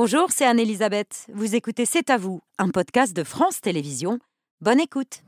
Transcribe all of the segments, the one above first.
Bonjour, c'est Anne-Elisabeth. Vous écoutez C'est à vous, un podcast de France Télévisions. Bonne écoute.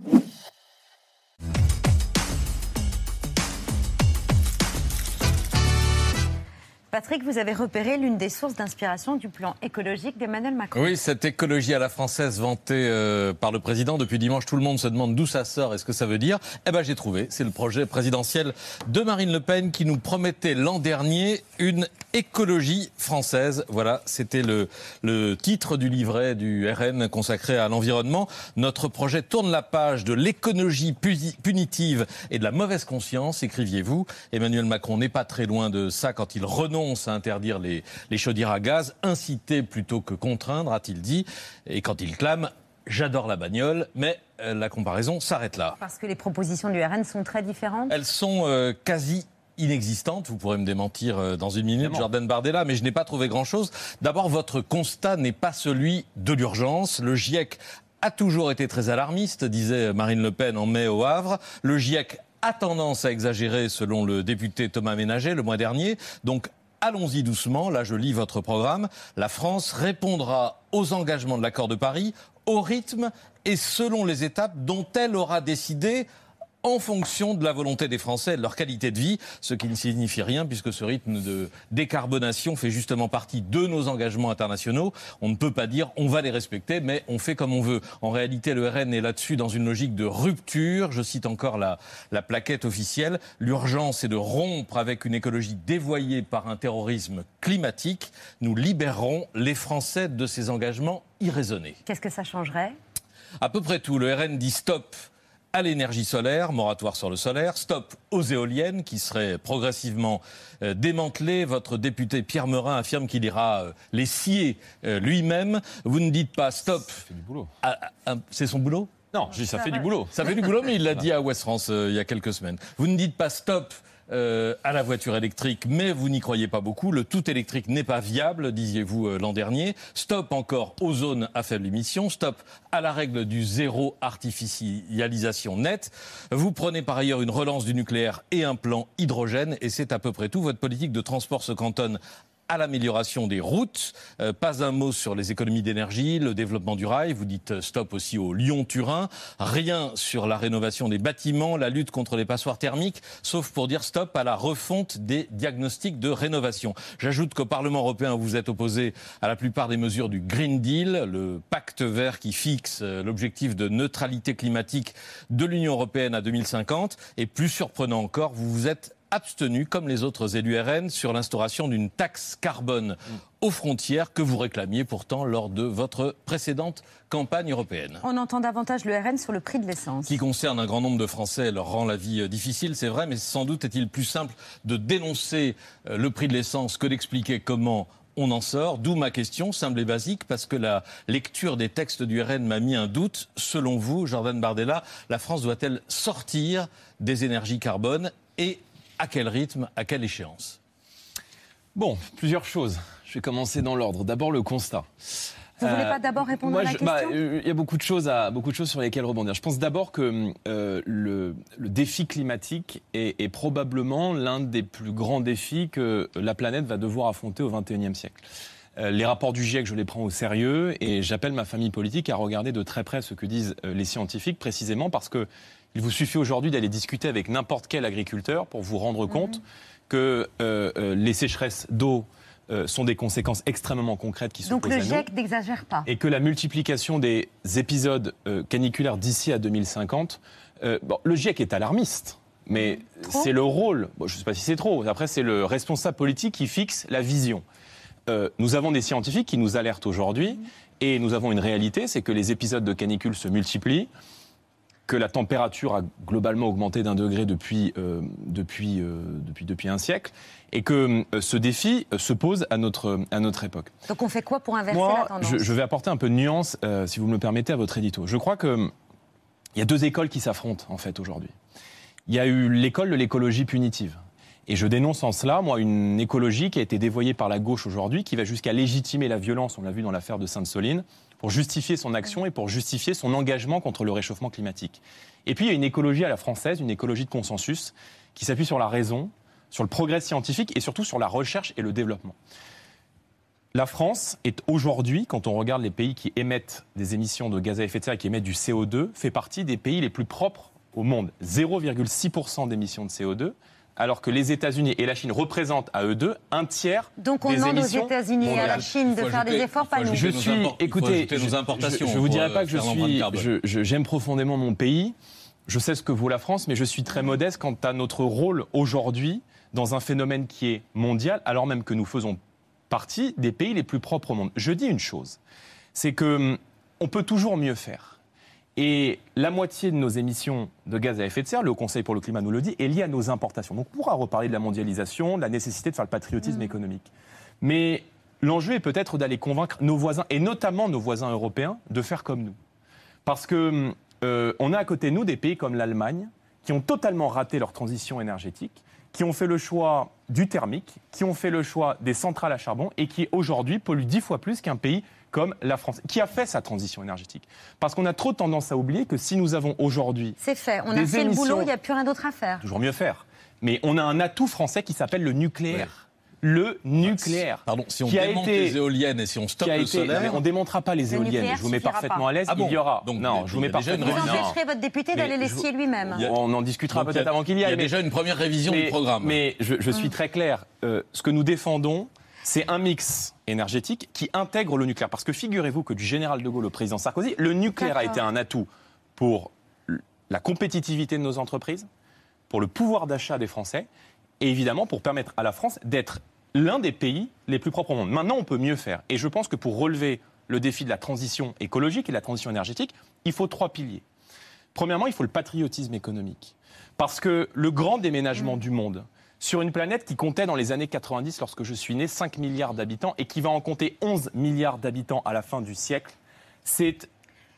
Patrick, vous avez repéré l'une des sources d'inspiration du plan écologique d'Emmanuel Macron. Oui, cette écologie à la française vantée euh, par le président depuis dimanche, tout le monde se demande d'où ça sort et ce que ça veut dire. Eh ben, j'ai trouvé. C'est le projet présidentiel de Marine Le Pen qui nous promettait l'an dernier une écologie française. Voilà, c'était le, le titre du livret du RN consacré à l'environnement. Notre projet tourne la page de l'écologie punitive et de la mauvaise conscience, écriviez-vous. Emmanuel Macron n'est pas très loin de ça quand il renonce à interdire les, les chaudières à gaz, inciter plutôt que contraindre, a-t-il dit. Et quand il clame J'adore la bagnole, mais euh, la comparaison s'arrête là. Parce que les propositions du RN sont très différentes Elles sont euh, quasi inexistantes. Vous pourrez me démentir euh, dans une minute, Jordan Bardella, mais je n'ai pas trouvé grand-chose. D'abord, votre constat n'est pas celui de l'urgence. Le GIEC a toujours été très alarmiste, disait Marine Le Pen en mai au Havre. Le GIEC a tendance à exagérer, selon le député Thomas Ménager le mois dernier. Donc allons-y doucement. Là, je lis votre programme. La France répondra aux engagements de l'accord de Paris au rythme et selon les étapes dont elle aura décidé en fonction de la volonté des Français et de leur qualité de vie, ce qui ne signifie rien puisque ce rythme de décarbonation fait justement partie de nos engagements internationaux. On ne peut pas dire on va les respecter, mais on fait comme on veut. En réalité, le RN est là-dessus dans une logique de rupture. Je cite encore la, la plaquette officielle. L'urgence est de rompre avec une écologie dévoyée par un terrorisme climatique. Nous libérerons les Français de ces engagements irraisonnés. Qu'est-ce que ça changerait? À peu près tout. Le RN dit stop à l'énergie solaire, moratoire sur le solaire, stop aux éoliennes qui seraient progressivement euh, démantelées. Votre député Pierre Meurin affirme qu'il ira euh, les scier euh, lui-même. Vous ne dites pas stop. C'est du boulot. C'est son boulot? Non, je dis ça fait du boulot. Ça fait du boulot, mais il l'a dit à West France il y a quelques semaines. Vous ne dites pas stop euh, à la voiture électrique, mais vous n'y croyez pas beaucoup. Le tout électrique n'est pas viable, disiez-vous euh, l'an dernier. Stop encore aux zones à faible émission. Stop à la règle du zéro artificialisation nette. Vous prenez par ailleurs une relance du nucléaire et un plan hydrogène, et c'est à peu près tout. Votre politique de transport se cantonne à l'amélioration des routes. Euh, pas un mot sur les économies d'énergie, le développement du rail. Vous dites stop aussi au Lyon-Turin. Rien sur la rénovation des bâtiments, la lutte contre les passoires thermiques, sauf pour dire stop à la refonte des diagnostics de rénovation. J'ajoute qu'au Parlement européen, vous êtes opposé à la plupart des mesures du Green Deal, le pacte vert qui fixe euh, l'objectif de neutralité climatique de l'Union européenne à 2050. Et plus surprenant encore, vous vous êtes abstenu, comme les autres élus RN, sur l'instauration d'une taxe carbone aux frontières que vous réclamiez pourtant lors de votre précédente campagne européenne. On entend davantage le RN sur le prix de l'essence. Qui concerne un grand nombre de Français, leur rend la vie euh, difficile, c'est vrai, mais sans doute est-il plus simple de dénoncer euh, le prix de l'essence que d'expliquer comment on en sort. D'où ma question, simple et basique, parce que la lecture des textes du RN m'a mis un doute. Selon vous, Jordan Bardella, la France doit-elle sortir des énergies carbone et à quel rythme, à quelle échéance Bon, plusieurs choses. Je vais commencer dans l'ordre. D'abord le constat. Vous ne voulez pas d'abord répondre à la bah, question? Il y a beaucoup de, choses à, beaucoup de choses sur lesquelles rebondir. Je pense d'abord que euh, le, défi climatique est, probablement l'un des plus grands défis que la planète va devoir affronter au XXIe siècle. Euh, les rapports du GIEC, je les prends au sérieux et j'appelle ma famille politique à regarder de très près ce que disent euh, les scientifiques, précisément parce que il vous suffit aujourd'hui d'aller discuter avec n'importe quel agriculteur pour vous rendre mhm. compte que euh, euh, les sécheresses d'eau euh, sont des conséquences extrêmement concrètes qui sont Donc le GIEC n'exagère pas. Et que la multiplication des épisodes caniculaires d'ici à 2050, bon, le GIEC est alarmiste. Mais c'est le rôle, je ne sais pas si c'est trop, après c'est le responsable politique qui fixe la vision. nous avons des scientifiques qui nous alertent aujourd'hui, mhm. et nous avons une réalité, c'est que les épisodes de canicule se multiplient que la température a globalement augmenté d'un degré depuis, euh, depuis, euh, depuis, depuis un siècle et que euh, ce défi se pose à notre, à notre époque. Donc on fait quoi pour inverser la tendance? je, je, vais apporter un peu de nuance, si vous me le permettez, à votre édito. Je crois qu'il y a deux écoles qui s'affrontent en fait aujourd'hui. Il y a eu l'école de l'écologie punitive. Et je dénonce en cela, moi, une écologie qui a été dévoyée par la gauche aujourd'hui, qui va jusqu'à légitimer la violence, on l'a vu dans l'affaire de Sainte-Soline, pour justifier son action et pour justifier son engagement contre le réchauffement climatique. Et puis il y a une écologie à la française, une écologie de consensus, qui s'appuie sur la raison, sur le progrès scientifique et surtout sur la recherche et le développement. la France est aujourd'hui, quand on regarde les pays qui émettent des émissions de gaz à effet de serre et qui émettent du CO2, fait partie des pays les plus propres au monde. 0,6% d'émissions de CO2 alors que les États-Unis et la Chine représentent à eux deux un tiers Donc on des demande aux États-Unis et à la. Chine de faire des efforts, pas nous. Je nos suis, écoutez, je- importations Je, je vous euh, pas que je suis, j'aime profondément mon pays. Je sais ce que vaut la France, mais je suis très modeste quant à notre rôle aujourd'hui dans un phénomène qui est mondial, alors même que nous faisons partie des pays les plus propres au monde. Je dis une chose, c'est que hum, on peut toujours mieux faire. Et la moitié de nos émissions de gaz à effet de serre, le Conseil pour le climat nous le dit, est liée à nos importations. Donc on pourra reparler de la mondialisation, de la nécessité de faire le patriotisme économique. Mais l'enjeu est peut-être d'aller convaincre nos voisins, et notamment nos voisins européens, de faire comme nous. Parce que euh, on a à côté de nous des pays comme l'Allemagne, qui ont totalement raté leur transition énergétique, qui ont fait le choix du thermique, qui ont fait le choix des centrales à charbon, et qui aujourd'hui polluent dix fois plus qu'un pays comme la France, qui a fait sa transition énergétique. Parce qu'on a trop tendance à oublier que si nous avons aujourd'hui C'est fait. On a fait le boulot, il n'y a plus rien d'autre à faire. toujours mieux faire. Mais on a un atout français qui s'appelle le nucléaire. Le nucléaire. Pardon, si on qui a démonte été- les éoliennes et si on stoppe qui a le été- non, solaire, on démontera pas les Le éoliennes. Je vous mets parfaitement pas. à l'aise. Ah bon il y aura. Donc, non, je vous mets parfaitement. Vous révision. non. empêcherez votre député d'aller les je- scier lui-même. A- On en discutera peut-être avant qu'il y il y aille. a mais- déjà une première révision mais, du programme. Mais je, je suis très clair. Euh, ce que nous défendons, c'est un mix énergétique qui intègre le nucléaire. Parce que figurez-vous que du général de Gaulle au président Sarkozy, le nucléaire a été un atout pour la compétitivité de nos entreprises, pour le pouvoir d'achat des Français, et évidemment pour permettre à la France d'être l'un des pays les plus propres au monde. Maintenant, on peut mieux faire. Et je pense que pour relever le défi de la transition écologique et de la transition énergétique, il faut trois piliers. Premièrement, il faut le patriotisme économique. Parce que le grand déménagement du monde, sur une planète qui comptait dans les années 90, lorsque je suis né, 5 milliards d'habitants, et qui va en compter 11 milliards d'habitants à la fin du siècle, c'est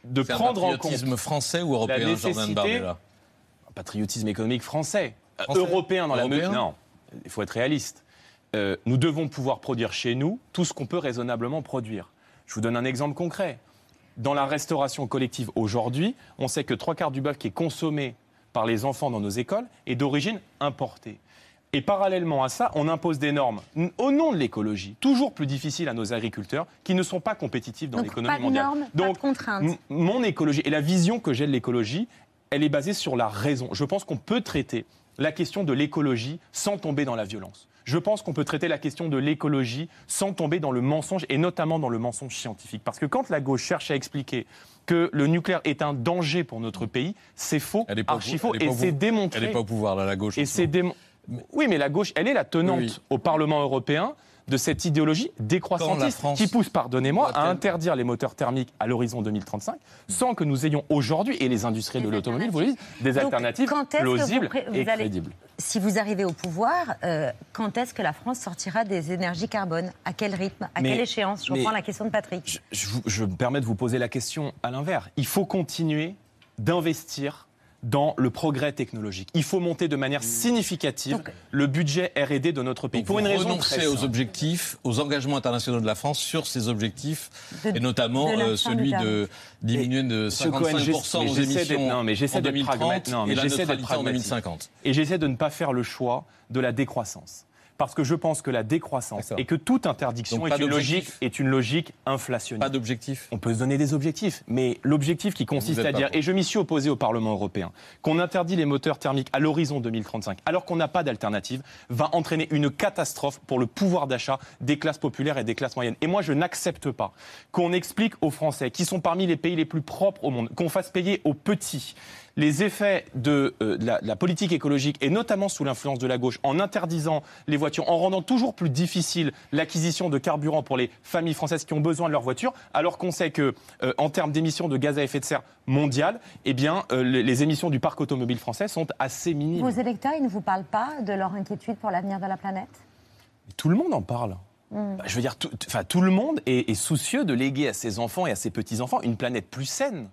de un prendre en compte patriotisme français ou européen, Jordan nécessité- Bardella un patriotisme économique français, Euh, européen dans la mesure. Non, il faut être réaliste. Euh, nous devons pouvoir produire chez nous tout ce qu'on peut raisonnablement produire. Je vous donne un exemple concret. Dans la restauration collective aujourd'hui, on sait que trois quarts du bœuf qui est consommé par les enfants dans nos écoles est d'origine importée. Et parallèlement à ça, on impose des normes au nom de l'écologie, toujours plus difficiles à nos agriculteurs qui ne sont pas compétitifs dans Donc l'économie pas de mondiale. normes, pas de contraintes. mon écologie et la vision que j'ai de l'écologie, elle est basée sur la raison. Je pense qu'on peut traiter la question de l'écologie sans tomber dans la violence. Je pense qu'on peut traiter la question de l'écologie sans tomber dans le mensonge et notamment dans le mensonge scientifique. Parce que quand la gauche cherche à expliquer que le nucléaire est un danger pour notre pays, c'est faux, archi faux, et c'est démontré. Elle n'est pas au pouvoir, là, la gauche. Et ce c'est moment. Oui, mais la gauche, elle est la tenante Oui, au Parlement européen de cette idéologie décroissantiste France qui pousse, pardonnez-moi, à interdire les moteurs thermiques à l'horizon 2035 sans que nous ayons aujourd'hui, et les industriels Des de l'automobile, vous le dites, des Donc, alternatives vous plausibles vous et allez- crédibles. Si vous arrivez au pouvoir, euh, quand est-ce que la France sortira des énergies carbone? À quel rythme? À Mais- quelle échéance? Je reprends la question de Patrick. Je, je vous- je me permets de vous poser la question à l'inverse. Il faut continuer d'investir dans le progrès technologique. Il faut monter de manière significative Donc- le budget R&D de notre pays. Donc pour vous une raison renoncez très aux objectifs, aux engagements internationaux de la France sur ces objectifs, De- et notamment de euh, celui de diminuer de Monsieur Cohen, 55% mais aux émissions non, mais j'essaie en d'être 2030 pragmatique. Non, mais et la neutralité en pragmatique. 2050. Et j'essaie de ne pas faire le choix de la décroissance. Parce que je pense que la décroissance et que toute interdiction Donc est une, logique, est une logique inflationniste. Pas d'objectif On peut se donner des objectifs, mais l'objectif qui consiste à dire, et je m'y suis opposé au Parlement européen, qu'on interdit les moteurs thermiques à l'horizon 2035, alors qu'on n'a pas d'alternative, va entraîner une catastrophe pour le pouvoir d'achat des classes populaires et des classes moyennes. Et moi, je n'accepte pas qu'on explique aux Français, qui sont parmi les pays les plus propres au monde, qu'on fasse payer aux petits les effets de, euh, de la, de la politique écologique, et notamment sous l'influence de la gauche, en interdisant les voitures, en rendant toujours plus difficile l'acquisition de carburant pour les familles françaises qui ont besoin de leur voiture, alors qu'on sait que, euh, en termes d'émissions de gaz à effet de serre mondial, eh bien, euh, les, les émissions du parc automobile français sont assez minimes. Vos électeurs, ils ne vous parlent pas de leur inquiétude pour l'avenir de la planète? Tout le monde en parle. Hmm. Bah, Je veux dire, tout, tout le monde est, est soucieux de léguer à ses enfants et à ses petits-enfants une planète plus saine.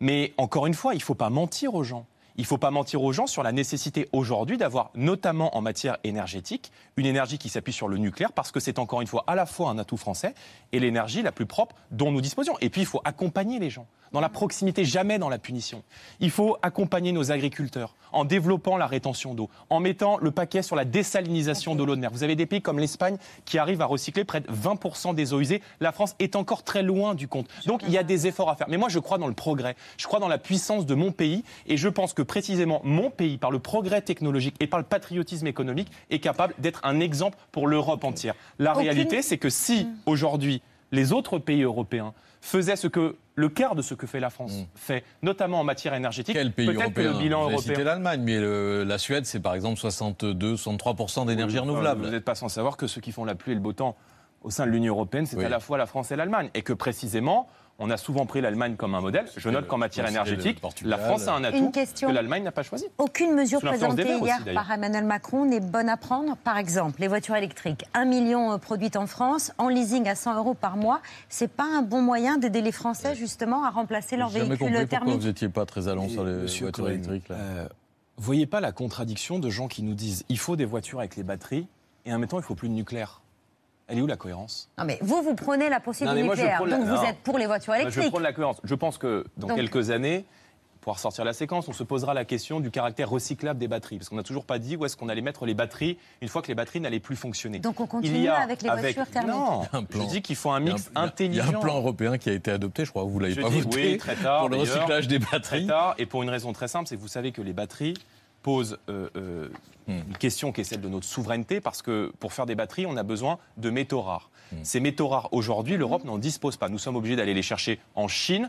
Mais encore une fois, il ne faut pas mentir aux gens. il ne faut pas mentir aux gens sur la nécessité aujourd'hui d'avoir, notamment en matière énergétique, une énergie qui s'appuie sur le nucléaire, parce que c'est encore une fois à la fois un atout français et l'énergie la plus propre dont nous disposions. Et puis, il faut accompagner les gens dans la proximité, jamais dans la punition. Il faut accompagner nos agriculteurs en développant la rétention d'eau, en mettant le paquet sur la désalinisation de l'eau de mer. Vous avez des pays comme l'Espagne qui arrivent à recycler près de 20% des eaux usées. La France est encore très loin du compte. Donc il y a des efforts à faire. Mais moi, je crois dans le progrès. Je crois dans la puissance de mon pays. Et je pense que précisément mon pays, par le progrès technologique et par le patriotisme économique, est capable d'être un exemple pour l'Europe entière. La réalité, c'est que si Mm. aujourd'hui les autres pays européens faisaient ce que le quart de ce que fait la France Mm. fait, notamment en matière énergétique, Quel pays que européen le bilan européen. l'Allemagne, mais le- la Suède, c'est par exemple 62-63% d'énergie renouvelable. Vous n'êtes pas sans savoir que ceux qui font la pluie et le beau temps au sein de l'Union européenne, c'est Oui. à la fois la France et l'Allemagne. Et que précisément, on a souvent pris l'Allemagne comme un modèle. Je note qu'en matière énergétique, la France a un atout Une question. que l'Allemagne n'a pas choisi. Aucune mesure présentée hier aussi, par Emmanuel Macron n'est bonne à prendre. Par exemple, les voitures électriques, 1 million euh, produites en France, en leasing à 100 euros par mois. C'est pas un bon moyen d'aider les Français justement à remplacer leurs véhicules compris pourquoi thermiques. vous n'étiez pas très allant sur les Monsieur voitures électriques. Là. euh, voyez pas la contradiction de gens qui nous disent il faut des voitures avec les batteries et en même temps il faut plus de nucléaire Elle est où la cohérence? Non, mais vous, vous prenez la Non, moi, je nucléaire, prends la- donc vous non. êtes pour les voitures Moi, Je électriques. prendre la cohérence. Je pense que dans Donc- quelques années, pour ressortir la séquence, on se posera la question du caractère recyclable des batteries. Parce qu'on n'a toujours pas dit où est-ce qu'on allait mettre les batteries une fois que les batteries n'allaient plus fonctionner. Donc on Il continue y a avec les voitures thermiques. Non, Il un plan. je dis qu'il faut un Il mix il a- intelligent. Il y a un plan européen qui a été adopté, je crois. Vous l'avez Je pas dis voté oui, très tard, pour le recyclage des très batteries. tard, et pour une raison très simple, c'est que vous savez que les batteries posent euh, euh, Hmm. une question qui est celle de notre souveraineté, parce que pour faire des batteries, on a besoin de métaux rares. Hmm. Ces métaux rares, aujourd'hui, l'Europe n'en dispose pas. Nous sommes obligés d'aller les chercher en Chine,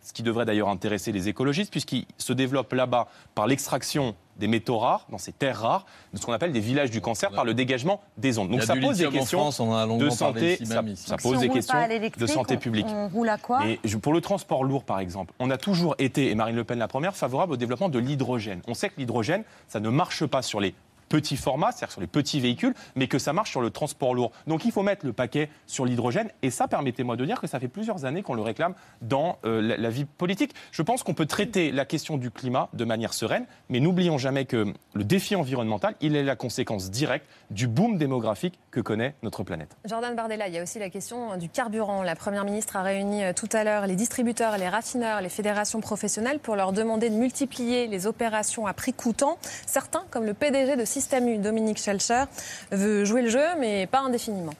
ce qui devrait d'ailleurs intéresser les écologistes, puisqu'ils se développent là-bas par l'extraction des métaux rares, dans ces terres rares, de ce qu'on appelle des villages du cancer, par le dégagement des ondes. Donc ça pose des questions France, de santé, ça, pose si des questions de santé on- publique. On roule à quoi? Et je- pour le transport lourd, par exemple, on a toujours été, et Marine Le Pen la première, favorable au développement de l'hydrogène. On sait que l'hydrogène, ça ne marche pas sur les petit format, c'est-à-dire sur les petits véhicules, mais que ça marche sur le transport lourd. Donc il faut mettre le paquet sur l'hydrogène. Et ça, permettez-moi de dire que ça fait plusieurs années qu'on le réclame dans euh, la, vie politique. Je pense qu'on peut traiter la question du climat de manière sereine, mais n'oublions jamais que le défi environnemental, il est la conséquence directe du boom démographique que connaît notre planète. Jordan Bardella, il y a aussi la question du carburant. La Première ministre a réuni euh, tout à l'heure les distributeurs, les raffineurs, les fédérations professionnelles pour leur demander de multiplier les opérations à prix coûtant. Certains, comme le PDG de Dominique Schelcher, veut jouer le jeu, mais pas indéfiniment.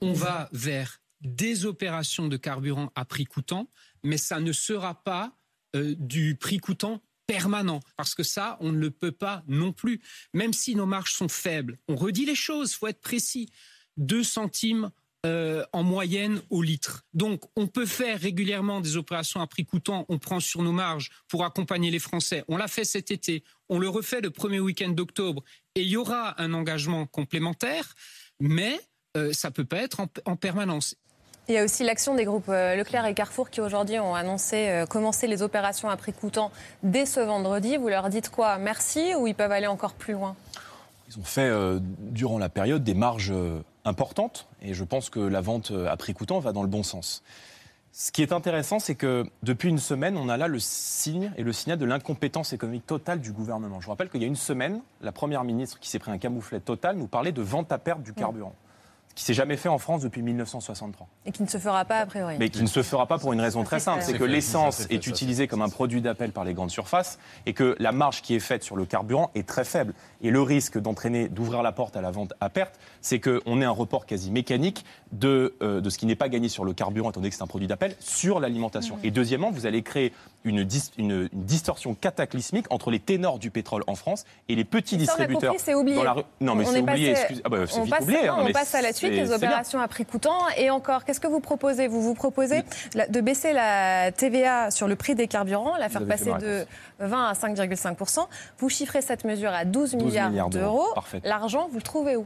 On va vers des opérations de carburant à prix coûtant, mais ça ne sera pas euh, du prix coûtant permanent, parce que ça, on ne le peut pas non plus. Même si nos marges sont faibles, on redit les choses, faut être précis. 2 centimes euh, en moyenne au litre. Donc, on peut faire régulièrement des opérations à prix coûtant. On prend sur nos marges pour accompagner les Français. On l'a fait cet été. On le refait le premier week-end d'octobre. Et il y aura un engagement complémentaire, mais euh, ça peut pas être en, en permanence. Il y a aussi l'action des groupes euh, Leclerc et Carrefour qui aujourd'hui ont annoncé euh, commencer les opérations à prix coûtant dès ce vendredi. Vous leur dites quoi? Merci ou ils peuvent aller encore plus loin? Ils ont fait, euh, durant la période, des marges importantes, et je pense que la vente euh, à prix coûtant va dans le bon sens. Ce qui est intéressant, c'est que depuis une semaine, on a là le signe et le signal de l'incompétence économique totale du gouvernement. Je vous rappelle qu'il y a une semaine, la première ministre qui s'est pris un camouflet total nous parlait de vente à perte du carburant, qui s'est jamais fait en France depuis 1963 et qui ne se fera pas a priori. mais qui ne se fera pas pour une raison très simple, c'est que l'essence est utilisée comme un produit d'appel par les grandes surfaces et que la marge qui est faite sur le carburant est très faible. Et le risque d'entraîner, d'ouvrir la porte à la vente à perte, c'est qu'on ait un report quasi mécanique de, euh, de ce qui n'est pas gagné sur le carburant, étant donné que c'est un produit d'appel, sur l'alimentation. Et deuxièmement, vous allez créer une, dis- une- une distorsion cataclysmique entre les ténors du pétrole en France et les petits Ça, on distributeurs. c'est oublié. dans la rue. Non, mais On c'est est oublié. passé- excuse- ah bah, on vite passe, oublié. non, hein, on mais passe à la suite, les opérations à prix coûtant. Et encore, qu'est-ce que vous proposez Vous? Vous proposez de baisser la TVA sur le prix des carburants, la faire passer de 20 à 5,5% Vous chiffrez cette mesure à 12 12 milliards, milliards d'euros. d'euros. Parfait. L'argent, vous le trouvez où?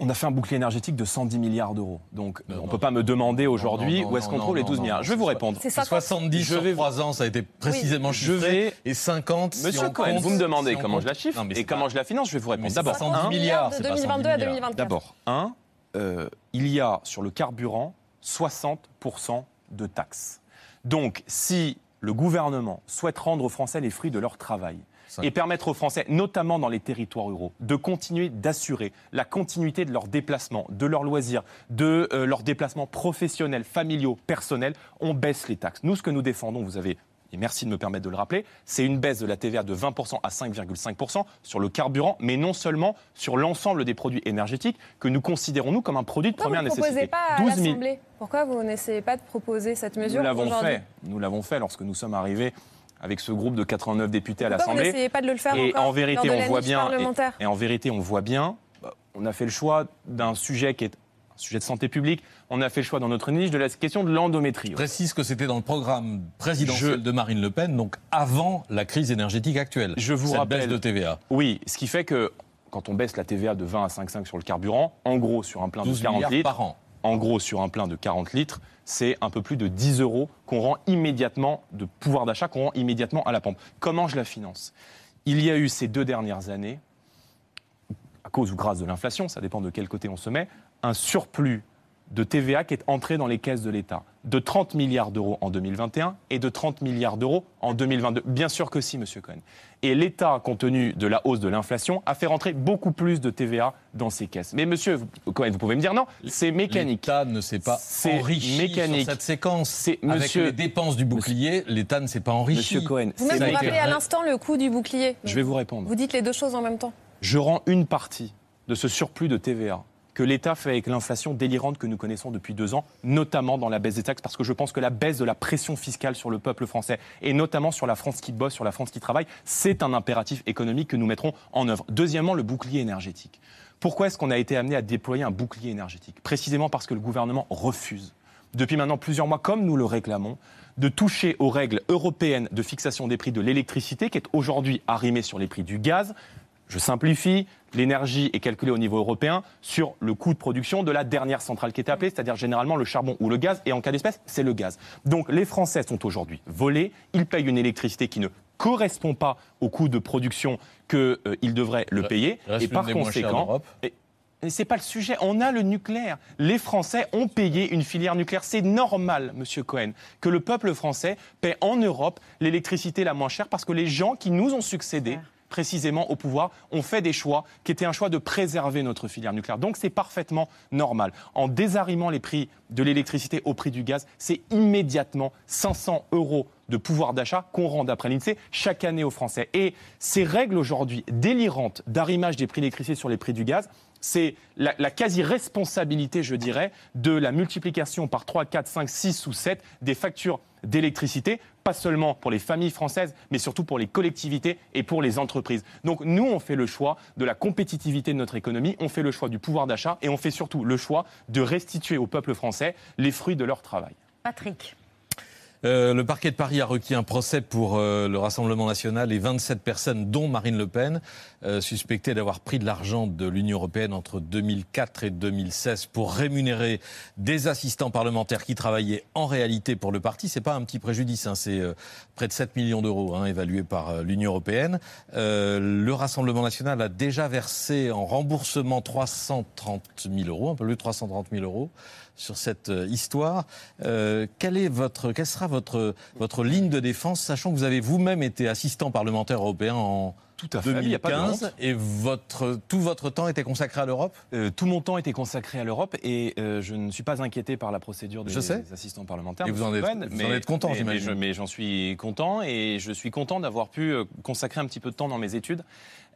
On a fait un bouclier énergétique de 110 milliards d'euros. Donc Non, on ne peut pas me demander aujourd'hui où est-ce qu'on trouve les non, 12 non, milliards. Je vais vous c'est répondre. C'est C'est 50 70 Je sur vais- 3 ans, ça a été précisément Je chiffré. vais- Et 50 si Monsieur on Cohen, compte- vous me demandez si comment compte- je la chiffre Non, et c'est comment pas- je la finance. Je vais vous répondre. D'abord, pas 110 un, milliards, de c'est pas 2022 à 110 milliards. 2024. D'abord, un, euh, il y a sur le carburant 60% de taxes. Donc, si le gouvernement souhaite rendre aux Français les fruits de leur travail et permettre aux Français, notamment dans les territoires ruraux, de continuer d'assurer la continuité de leurs déplacements, de leurs loisirs, de euh, leurs déplacements professionnels, familiaux, personnels, on baisse les taxes. Nous, ce que nous défendons, vous avez et merci de me permettre de le rappeler, c'est une baisse de la TVA de 20% à 5,5% sur le carburant, mais non seulement sur l'ensemble des produits énergétiques que nous considérons, nous, comme un produit de Pourquoi première vous nécessité. pas à 12 000 l'Assemblée? Pourquoi vous n'essayez pas de proposer cette mesure Nous l'avons aujourd'hui? fait. Nous l'avons fait lorsque nous sommes arrivés avec ce groupe de 89 députés à vous l'Assemblée. n'essayez pas de le faire Et encore en vérité, lors de on la voit bien. parlementaire Et, et en vérité, on voit bien. bah, On a fait le choix d'un sujet qui est un sujet de santé publique. On a fait le choix dans notre niche de la question de l'endométriose. précise que c'était dans le programme présidentiel Je- de Marine Le Pen, donc avant la crise énergétique actuelle. Je vous cette rappelle- baisse de TVA. Oui, ce qui fait que quand on baisse la TVA de 20 à 5,5 sur le carburant, en gros sur un plein de 12 40 milliards litres, par an. En gros sur un plein de 40 litres, c'est un peu plus de 10 euros qu'on rend immédiatement de pouvoir d'achat, qu'on rend immédiatement à la pompe. Comment je la finance? Il y a eu ces deux dernières années, à cause ou grâce de l'inflation, ça dépend de quel côté on se met, un surplus de TVA qui est entré dans les caisses de l'État, de 30 milliards d'euros en 2021 et de 30 milliards d'euros en 2022. Bien sûr que si, Monsieur Cohen. Et l'État, compte tenu de la hausse de l'inflation, a fait rentrer beaucoup plus de TVA dans ses caisses. Mais Monsieur vous- Cohen, vous pouvez me dire non, c'est mécanique. L'État ne s'est pas C'est enrichi mécanique. sur cette séquence. C'est- Avec monsieur- les dépenses du bouclier, l'État ne s'est pas enrichi. Monsieur Cohen, Vous-même, c'est vous rappelez à l'instant le coût du bouclier. Je vais vous répondre. Vous dites les deux choses en même temps. Je rends une partie de ce surplus de TVA que l'État fait avec l'inflation délirante que nous connaissons depuis deux ans, notamment dans la baisse des taxes, parce que je pense que la baisse de la pression fiscale sur le peuple français, et notamment sur la France qui bosse, sur la France qui travaille, c'est un impératif économique que nous mettrons en œuvre. Deuxièmement, le bouclier énergétique. Pourquoi est-ce qu'on a été amené à déployer un bouclier énergétique? Précisément parce que le gouvernement refuse, depuis maintenant plusieurs mois, comme nous le réclamons, de toucher aux règles européennes de fixation des prix de l'électricité, qui est aujourd'hui arrimée sur les prix du gaz, je simplifie, l'énergie est calculée au niveau européen sur le coût de production de la dernière centrale qui est appelée, c'est-à-dire généralement le charbon ou le gaz, et en cas d'espèce, c'est le gaz. Donc les Français sont aujourd'hui volés, ils payent une électricité qui ne correspond pas au coût de production qu'ils devraient le payer, reste et par conséquent... c'est pas le sujet. On a le nucléaire. Les Français ont payé une filière nucléaire. C'est normal, Monsieur Cohen, que le peuple français paie en Europe l'électricité la moins chère parce que les gens qui nous ont succédé précisément au pouvoir, ont fait des choix qui étaient un choix de préserver notre filière nucléaire. Donc c'est parfaitement normal. En désarrimant les prix de l'électricité au prix du gaz, c'est immédiatement 500 euros de pouvoir d'achat qu'on rend d'après l'INSEE chaque année aux Français. Et ces règles aujourd'hui délirantes d'arrimage des prix de l'électricité sur les prix du gaz, c'est la, quasi-responsabilité, je dirais, de la multiplication par 3, 4, 5, 6 ou 7 des factures d'électricité, pas seulement pour les familles françaises, mais surtout pour les collectivités et pour les entreprises. Donc nous, on fait le choix de la compétitivité de notre économie, on fait le choix du pouvoir d'achat et on fait surtout le choix de restituer au peuple français les fruits de leur travail. Patrick. Euh, le parquet de Paris a requis un procès pour euh, le Rassemblement national et 27 personnes, dont Marine Le Pen, euh, suspectées d'avoir pris de l'argent de l'Union européenne entre 2004 et 2016 pour rémunérer des assistants parlementaires qui travaillaient en réalité pour le parti. C'est pas un petit préjudice, hein, c'est près de 7 millions d'euros hein, évalués par l'Union européenne. Le Rassemblement national a déjà versé en remboursement 330 000 euros, un peu plus de 330 000 euros sur cette euh, histoire. Euh, quelle, est votre, quelle sera votre, votre ligne de défense, sachant que vous avez vous-même été assistant parlementaire européen en Tout à fait, il y a pas de 2015 honte. et votre, tout votre temps était consacré à l'Europe? Euh, tout mon temps était consacré à l'Europe et euh, je ne suis pas inquiété par la procédure des Je sais. assistants parlementaires. Et vous en êtes- vous en êtes content, mais- j'imagine. Mais, je- mais j'en suis content et je suis content d'avoir pu consacrer un petit peu de temps dans mes études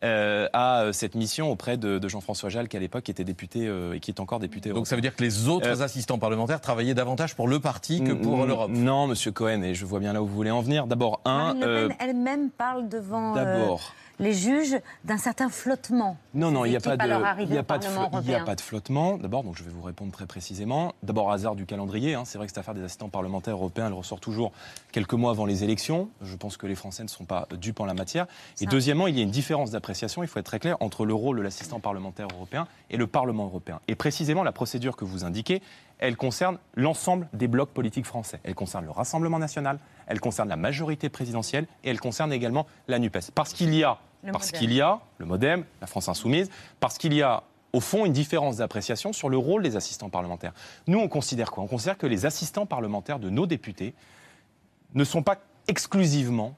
euh, à euh, cette mission auprès de, de Jean-François Jal, qui à l'époque était député euh, et qui est encore député. Donc ça veut dire que les autres Euh, assistants parlementaires travaillaient davantage pour le parti que pour Mm, l'Europe Non, Monsieur Cohen, et je vois bien là où vous voulez en venir. D'abord, un. Marine Le euh, Pen elle-même parle devant euh, D'abord. les juges d'un certain flottement. Non, non, il n'y a, pas de, y a pas de y a pas de flottement. D'abord, donc je vais vous répondre très précisément. D'abord, hasard du calendrier. hein. C'est vrai que cette affaire des assistants parlementaires européens, elle ressort toujours quelques mois avant les élections. Je pense que les Français ne sont pas dupes en la matière. Et deuxièmement, il y a une différence d'appréciation, il faut être très clair, entre le rôle de l'assistant parlementaire européen et le Parlement européen. Et précisément, la procédure que vous indiquez, elle concerne l'ensemble des blocs politiques français. Elle concerne le Rassemblement national, elle concerne la majorité présidentielle et elle concerne également la NUPES. Parce qu'il y a, Le parce Modem. qu'il y a le MoDem, la France insoumise, parce qu'il y a au fond une différence d'appréciation sur le rôle des assistants parlementaires. Nous, on considère quoi? On considère que les assistants parlementaires de nos députés ne sont pas exclusivement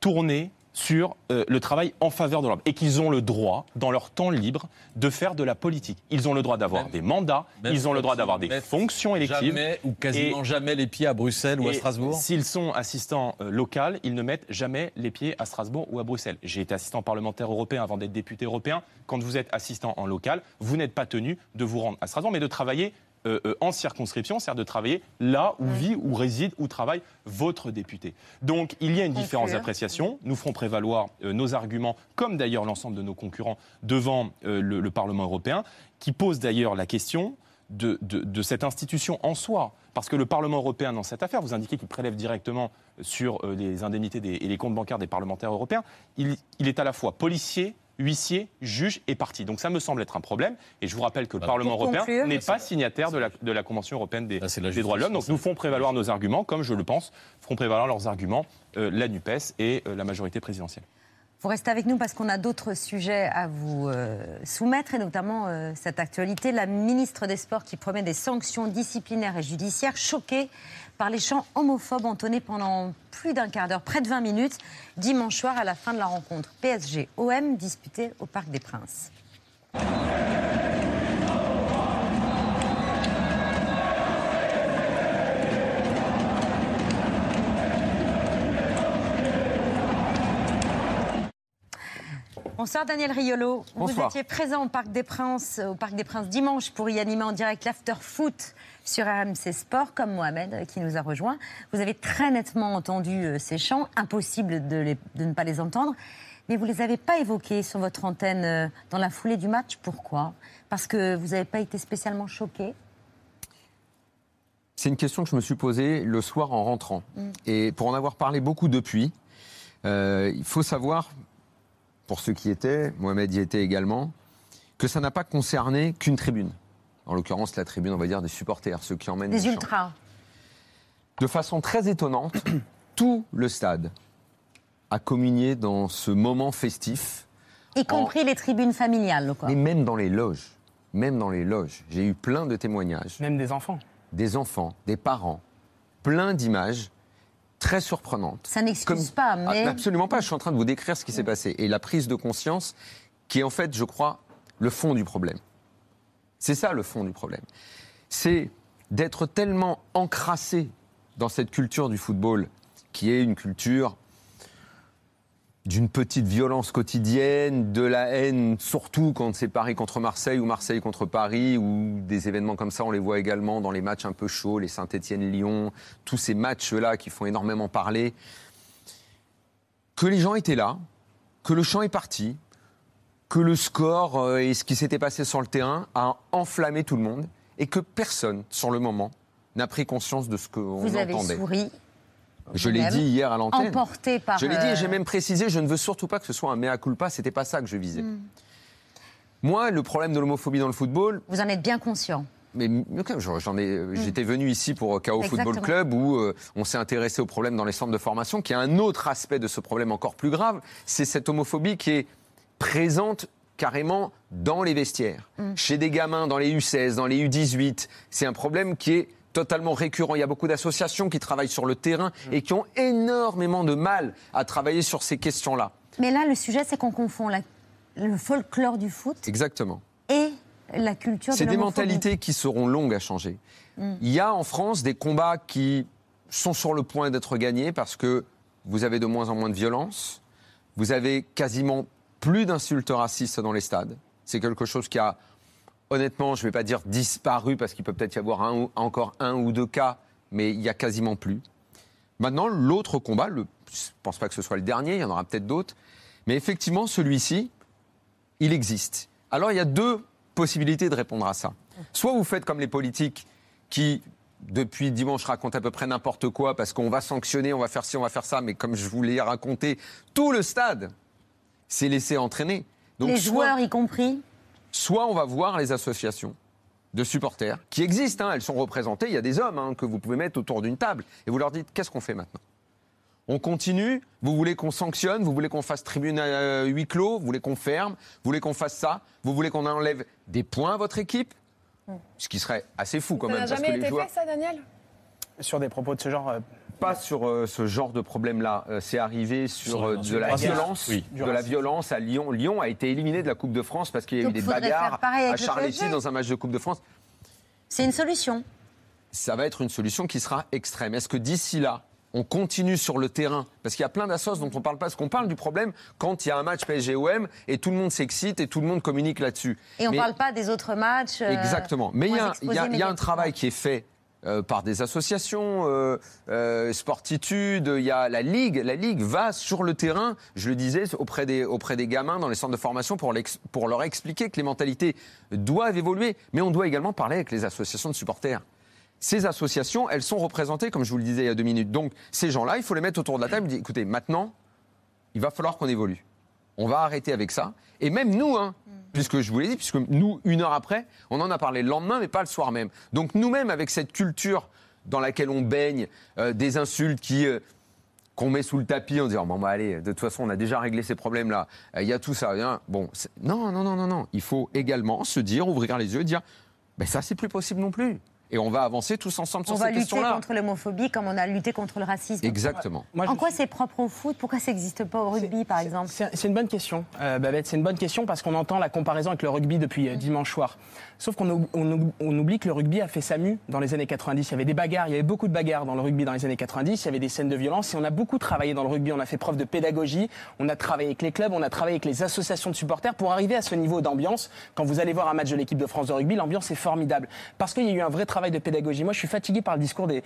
tournée sur euh, le travail en faveur de l'homme et qu'ils ont le droit, dans leur temps libre, de faire de la politique. Ils ont le droit d'avoir des mandats, ils ont le droit d'avoir des fonctions électives. Jamais ou quasiment Et- jamais les pieds à Bruxelles ou à Strasbourg S'ils sont assistants euh, locaux, ils ne mettent jamais les pieds à Strasbourg ou à Bruxelles. J'ai été assistant parlementaire européen avant d'être député européen. Quand vous êtes assistant en local, vous n'êtes pas tenu de vous rendre à Strasbourg, mais de travailler euh, euh, en circonscription, c'est-à-dire de travailler là où vit, où réside, où travaille votre député. Donc il y a une différence d'appréciation. Nous ferons prévaloir euh, nos arguments, comme d'ailleurs l'ensemble de nos concurrents, devant euh, le, le Parlement européen, qui pose d'ailleurs la question de, de- de cette institution en soi. Parce que le Parlement européen, dans cette affaire, vous indiquez qu'il prélève directement sur les indemnités des- et les comptes bancaires des parlementaires européens. Il, il est à la fois policier, huissier, juge et parti. Donc ça me semble être un problème. Et je vous rappelle que le Voilà. Parlement européen n'est monsieur- pas signataire de la, de la Convention européenne des, droits de l'homme. Donc nous ferons prévaloir nos arguments, comme je le pense, feront prévaloir leurs arguments euh, la NUPES et euh, la majorité présidentielle. Vous restez avec nous parce qu'on a d'autres sujets à vous euh, soumettre et notamment euh, cette actualité. La ministre des Sports qui promet des sanctions disciplinaires et judiciaires, choquée par les chants homophobes entonnés pendant plus d'un quart d'heure, près de 20 minutes, dimanche soir à la fin de la rencontre PSG-OM disputée au Parc des Princes. Bonsoir Daniel Riolo. Vous étiez présent au Parc des Princes, au Parc des Princes dimanche pour y animer en direct l'after foot sur RMC Sport, comme Mohamed euh, qui nous a rejoint. Vous avez très nettement entendu euh, ces chants, impossible de, les- de ne pas les entendre, mais vous ne les avez pas évoqués sur votre antenne euh, dans la foulée du match. Pourquoi? Parce que vous n'avez pas été spécialement choqué? C'est une question que je me suis posée le soir en rentrant. Et pour en avoir parlé beaucoup depuis, euh, il faut savoir, pour ceux qui étaient, Mohamed y était également, que ça n'a pas concerné qu'une tribune. En l'occurrence, la tribune, on va dire, des supporters, ceux qui emmènent Des ultras. De façon très étonnante, tout le stade a communié dans ce moment festif, Y compris les tribunes familiales. Quoi. mais même dans les loges. Même dans les loges. J'ai eu plein de témoignages. Même des enfants. des enfants, des parents, plein d'images très surprenantes. Ça n'excuse pas, Ah, mais Absolument pas, je suis en train de vous décrire ce qui s'est passé. Et la prise de conscience qui est en fait, je crois, le fond du problème. C'est ça le fond du problème. C'est d'être tellement encrassé dans cette culture du football, qui est une culture d'une petite violence quotidienne, de la haine, surtout quand c'est Paris contre Marseille ou Marseille contre Paris, ou des événements comme ça, on les voit également dans les matchs un peu chauds, les Saint-Étienne-Lyon, tous ces matchs-là qui font énormément parler. Que les gens étaient là, que le champ est parti, que le score euh, et ce qui s'était passé sur le terrain a enflammé tout le monde, et que personne, sur le moment, n'a pris conscience de ce qu'on vous avez entendait. souri. Je l'ai dit hier à l'antenne. Emporté par. Je l'ai dit et j'ai euh, même précisé, je ne veux surtout pas que ce soit un mea culpa, c'était pas ça que je visais. Moi, le problème de l'homophobie dans le football, Vous en êtes bien conscient. mais j'en ai, j'étais venu ici pour KO Football. Club où euh, on s'est intéressé au problème dans les centres de formation, qui est un autre aspect de ce problème encore plus grave, c'est cette homophobie qui est présente carrément dans les vestiaires, chez des gamins, dans les U16, dans les U18. C'est un problème qui est totalement récurrent. Il y a beaucoup d'associations qui travaillent sur le terrain et qui ont énormément de mal à travailler sur ces questions-là. Mais là, le sujet, c'est qu'on confond la- le folklore du foot Exactement. et la culture de C'est des mentalités qui seront longues à changer. Il y a en France des combats qui sont sur le point d'être gagnés parce que vous avez de moins en moins de violence, vous avez quasiment plus d'insultes racistes dans les stades. C'est quelque chose qui a, honnêtement, je ne vais pas dire disparu parce qu'il peut peut-être y avoir encore un ou deux cas, mais il y a quasiment plus. Maintenant, l'autre combat, je ne pense pas que ce soit le dernier, il y en aura peut-être d'autres, mais effectivement, celui-ci, il existe. Alors il y a deux possibilités de répondre à ça. Soit vous faites comme les politiques qui, depuis dimanche, racontent à peu près n'importe quoi parce qu'on va sanctionner, on va faire ci, on va faire ça, mais comme je vous l'ai raconté, tout le stade s'est laissé entraîner. Donc Les soit- joueurs y compris. soit on va voir les associations de supporters qui existent, hein, elles sont représentées, il y a des hommes hein, que vous pouvez mettre autour d'une table. Et vous leur dites qu'est-ce qu'on fait maintenant? On continue? Vous voulez qu'on sanctionne? Vous voulez qu'on fasse tribune à huis clos? Vous voulez qu'on ferme? Vous voulez qu'on fasse ça? Vous voulez qu'on enlève des points à votre équipe? Ce qui serait assez fou quand Ça même n'a parce que jamais les été joueurs. fait, ça, Daniel? Sur des propos de ce genre, euh, pas sur euh, ce genre de problème-là. Euh, c'est arrivé sur, Sur euh, de la violence, Oui. de la violence à Lyon. Lyon a été éliminé de la Coupe de France parce qu'il y a eu Donc, des bagarres à Charletti dans un match de Coupe de France. C'est une solution. Ça va être une solution qui sera extrême. Est-ce que d'ici là, on continue sur le terrain? Parce qu'il y a plein d'assos dont on parle pas. Parce qu'on parle du problème quand il y a un match PSG-OM et tout le monde s'excite et tout le monde communique là-dessus. Et on ne parle pas des autres matchs. euh, Exactement. Mais il y, a- y y un travail qui est fait euh, par des associations, euh, euh, Sportitude, il y a la Ligue. La Ligue va sur le terrain, je le disais, auprès des, auprès des gamins dans les centres de formation pour, pour leur expliquer que les mentalités doivent évoluer. Mais on doit également parler avec les associations de supporters. Ces associations, elles sont représentées, comme je vous le disais il y a deux minutes. Donc, ces gens-là, il faut les mettre autour de la table et dire, écoutez, maintenant, il va falloir qu'on évolue. On va arrêter avec ça. Et même nous, hein, puisque je vous l'ai dit, puisque nous, une heure après, on en a parlé le lendemain, mais pas le soir même. Donc nous-mêmes, avec cette culture dans laquelle on baigne, euh, des insultes qui... euh, qu'on met sous le tapis en disant bon bah allez de toute façon on a déjà réglé ces problèmes là il y a tout ça hein. bon non non non non non il faut également se dire ouvrir les yeux et dire ben ça c'est plus possible non plus et on va avancer tous ensemble sur On va ces lutter contre l'homophobie comme on a lutté contre le racisme. exactement Moi, En quoi suis- c'est propre au foot? Pourquoi ça n'existe pas au rugby, par exemple? C'est c'est une bonne question, euh, Babette. C'est une bonne question parce qu'on entend la comparaison avec le rugby depuis euh, dimanche soir. Sauf qu'on ou- on ou- on oublie que le rugby a fait sa mue dans les années 90. Il y avait des bagarres, il y avait beaucoup de bagarres dans le rugby dans les années 90. Il y avait des scènes de violence et on a beaucoup travaillé dans le rugby. On a fait preuve de pédagogie. On a travaillé avec les clubs, on a travaillé avec les associations de supporters pour arriver à ce niveau d'ambiance. Quand vous allez voir un match de l'équipe de France de rugby, l'ambiance est formidable parce qu'il y a eu un vrai travail de pédagogie. Moi, je suis fatigué par le discours des,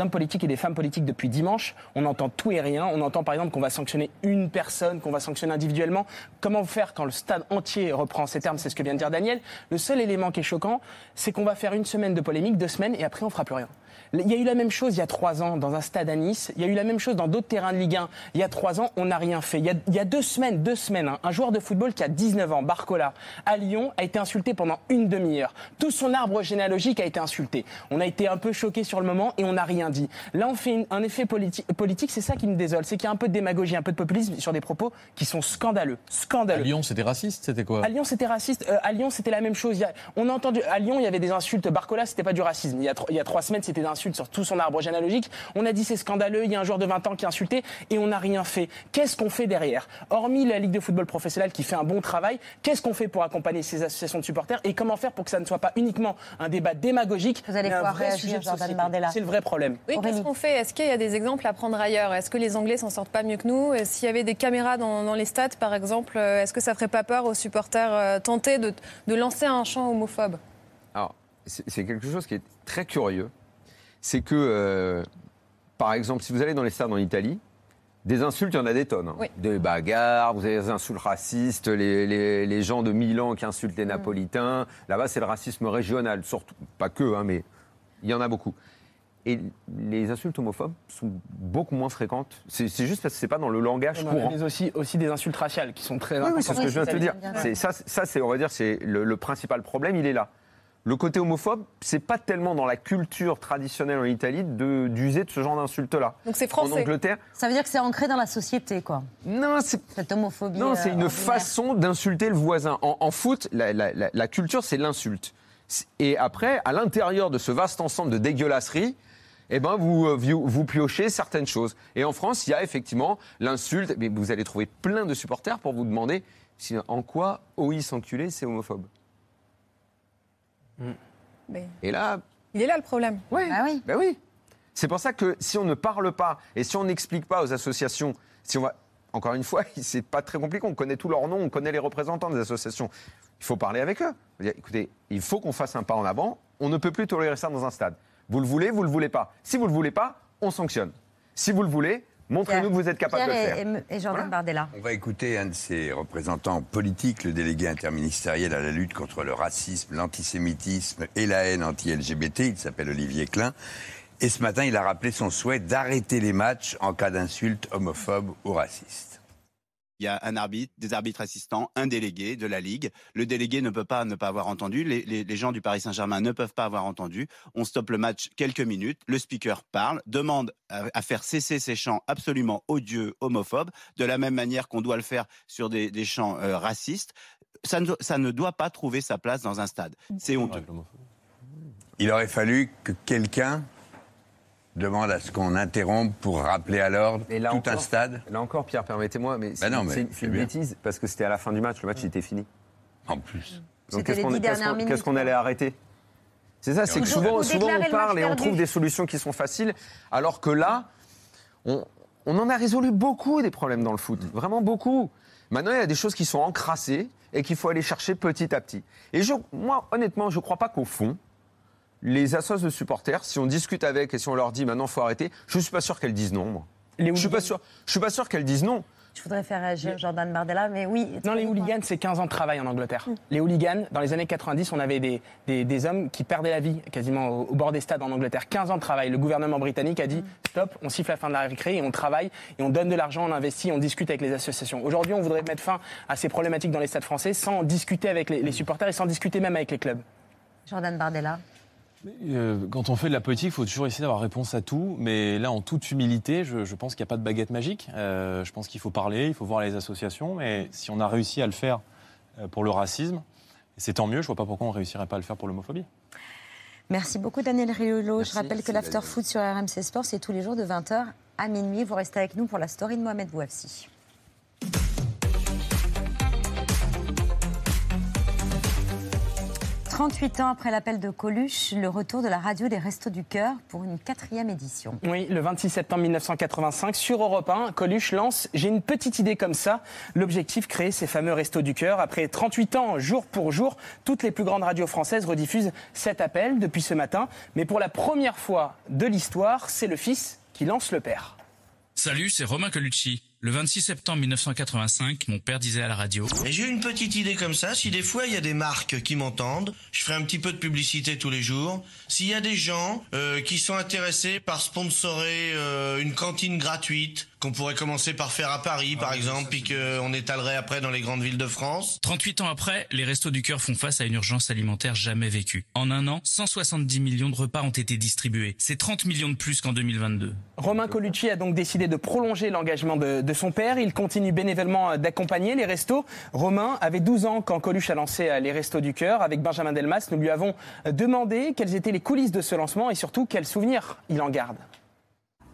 hommes politiques et des femmes politiques depuis dimanche. On entend tout et rien. On entend par exemple qu'on va sanctionner une personne, qu'on va sanctionner individuellement. Comment faire quand le stade entier reprend ces termes? C'est ce que vient de dire Daniel. Le seul élément choquant, c'est qu'on va faire une semaine de polémique, deux semaines, et après on fera plus rien. Il y a eu la même chose il y a trois ans dans un stade à Nice. Il y a eu la même chose dans d'autres terrains de Ligue 1. Il y a trois ans, on n'a rien fait. Il y a, il y a deux semaines, deux semaines, hein, un joueur de football qui a 19 ans, Barcola, à Lyon, a été insulté pendant une demi-heure. Tout son arbre généalogique a été insulté. On a été un peu choqués sur le moment et on n'a rien dit. Là, on fait une- un effet politi- politique. C'est ça qui me désole. C'est qu'il y a un peu de démagogie, un peu de populisme sur des propos qui sont scandaleux. À Scandaleux. Lyon, c'était raciste, c'était quoi? À Lyon, c'était raciste. Euh, à Lyon, c'était la même chose. A- on a entendu. À Lyon, il y avait des insultes. Barcola, c'était pas du racisme. Il y a, il y a trois semaines, c'était des insultes sur tout son arbre généalogique. On a dit c'est scandaleux. Il y a un joueur de 20 ans qui a insulté et on n'a rien fait. Qu'est-ce qu'on fait derrière? Hormis la Ligue de football professionnel qui fait un bon travail, qu'est-ce qu'on fait pour accompagner ces associations de supporters et comment faire pour que ça ne soit pas uniquement un débat démagogique, Vous allez mais un pouvoir vrai réagir, sujet de Jordan société? Bardella. C'est le vrai problème. Oui, qu'est-ce qu'on fait? Est-ce qu'il y a des exemples à prendre ailleurs? Est-ce que les Anglais s'en sortent pas mieux que nous? S'il y avait des caméras dans, dans les stades, par exemple, euh, est-ce que ça ferait pas peur aux supporters euh, tentés de, de lancer un chant homophobe? Alors, c'est quelque chose qui est très curieux. C'est que, euh, par exemple, si vous allez dans les stades en Italie, des insultes, il y en a des tonnes. hein. Oui. Des bagarres, vous avez des insultes racistes, les, les- les gens de Milan qui insultent les Napolitains. Là-bas, c'est le racisme régional, surtout. Pas que, hein, mais il y en a beaucoup. Et les insultes homophobes sont beaucoup moins fréquentes. C'est c'est juste parce que c'est pas dans le langage On courant. a aussi, aussi des insultes raciales qui sont très Oui, oui, c'est ce que Oui, je viens de te ça, dire. Ça, ça, c'est, on va dire, c'est le, le principal problème, il est là. Le côté homophobe, c'est pas tellement dans la culture traditionnelle en Italie de- d'user de ce genre d'insultes-là. Donc c'est En français. Angleterre, Ça veut dire que c'est ancré dans la société, quoi, non, c'est cette homophobie. non, euh, c'est une ordinaire. façon d'insulter le voisin. En, en foot, la, la- la- la culture, c'est l'insulte. Et après, à l'intérieur de ce vaste ensemble de dégueulasseries, eh ben, vous, euh, vous, vous piochez certaines choses. Et en France, il y a effectivement l'insulte. Mais vous allez trouver plein de supporters pour vous demander si, en quoi OI s'enculer, c'est homophobe. Mais Et là, il est là le problème. ouais, Ah oui. ben oui. C'est pour ça que si on ne parle pas et si on n'explique pas aux associations, si on va, encore une fois, c'est pas très compliqué. On connaît tous leurs noms, on connaît les représentants des associations. Il faut parler avec eux. Dire, Écoutez, il faut qu'on fasse un pas en avant. On ne peut plus tolérer ça dans un stade. Vous le voulez, vous le voulez pas. Si vous le voulez pas, on sanctionne. Si vous le voulez, montrez-nous que vous êtes capable de le faire. et, et- et Jordan Bardella. On va écouter un de ses représentants politiques, le délégué interministériel à la lutte contre le racisme, l'antisémitisme et la haine anti-LGBT. Il s'appelle Olivier Klein. Et ce matin, il a rappelé son souhait d'arrêter les matchs en cas d'insultes homophobes ou racistes. Il y a des arbitres assistants, un délégué de la Ligue. Le délégué ne peut pas ne pas avoir entendu. Les, gens du Paris Saint-Germain ne peuvent pas avoir entendu. On stoppe le match quelques minutes. Le speaker parle, demande à, faire cesser ces chants absolument odieux, homophobes, de la même manière qu'on doit le faire sur des, chants euh, racistes. Ça ne doit pas trouver sa place dans un stade. C'est honteux. Il aurait fallu que quelqu'un demande à ce qu'on interrompe pour rappeler à l'ordre tout encore- un stade. Là encore, Pierre, permettez-moi, mais c'est mais c'est- une bêtise parce que c'était à la fin du match. Le match il était fini. En plus. Donc qu'est-ce qu'on allait arrêter? C'est ça, c'est que Ou- souvent, ou souvent on parle et on trouve des solutions qui sont faciles, alors que là, on, on en a résolu beaucoup des problèmes dans le foot, vraiment beaucoup. Maintenant, il y a des choses qui sont encrassées et qu'il faut aller chercher petit à petit. Et je, moi, honnêtement, je ne crois pas qu'au fond, les associations de supporters, si on discute avec et si on leur dit maintenant faut arrêter, je ne suis pas sûr qu'elles disent non. Moi. Les Je suis pas hooligans- sûr. Je suis pas sûr qu'elles disent non. Je voudrais faire réagir Jordan Bardella, mais oui. Non, les hooligans, c'est 15 ans de travail en Angleterre. Les hooligans, dans les années 90, on avait des, des, des hommes qui perdaient la vie quasiment au, au bord des stades en Angleterre. 15 ans de travail. Le gouvernement britannique a dit stop, on siffle la fin de la récré et on travaille et on donne de l'argent, on investit, on discute avec les associations. Aujourd'hui, on voudrait mettre fin à ces problématiques dans les stades français sans discuter avec les, les supporters et sans discuter même avec les clubs. Jordan Bardella. Euh, quand on fait de la politique, il faut toujours essayer d'avoir réponse à tout. Mais là, en toute humilité, je, je pense qu'il n'y a pas de baguette magique. Euh, je pense qu'il faut parler, il faut voir les associations. Mais si on a réussi à le faire euh, pour le racisme, c'est tant mieux. Je vois pas pourquoi on ne réussirait pas à le faire pour l'homophobie. Merci beaucoup Daniel Riolo. Je rappelle que l'After. Foot sur RMC Sport, c'est tous les jours de 20h à minuit. Vous restez avec nous pour la story de Mohamed Bouafsi. « 38 ans après l'appel de Coluche, le retour de la radio des Restos du Cœur pour une quatrième édition. Oui, le 26 septembre 1985, sur Europe 1, Coluche lance J'ai une petite idée comme ça. L'objectif, créer ces fameux restos du cœur. Après 38 ans, jour pour jour, toutes les plus grandes radios françaises rediffusent cet appel depuis ce matin. Mais pour la première fois de l'histoire, c'est le fils qui lance le père. Salut, c'est Romain Colucci. Le 26 septembre 1985, mon père disait à la radio j'ai une petite idée comme ça, si des fois il y a des marques qui m'entendent, je ferai un petit peu de publicité tous les jours. S'il y a des gens euh, qui sont intéressés par sponsorer euh, une cantine gratuite, qu'on pourrait commencer par faire à Paris par exemple, puis qu'on étalerait après dans les grandes villes de France. 38 ans après, les Restos du Cœur font face à une urgence alimentaire jamais vécue. En un an, 170 millions de repas ont été distribués. C'est 30 millions de plus qu'en 2022. Romain Colucci a donc décidé de prolonger l'engagement de, de son père. Il continue bénévolement d'accompagner les restos. Romain avait 12 ans quand Coluche a lancé euh, les restos du cœur. Avec Benjamin Delmas, nous lui avons euh, demandé quelles étaient les coulisses de ce lancement et surtout quels souvenirs il en garde.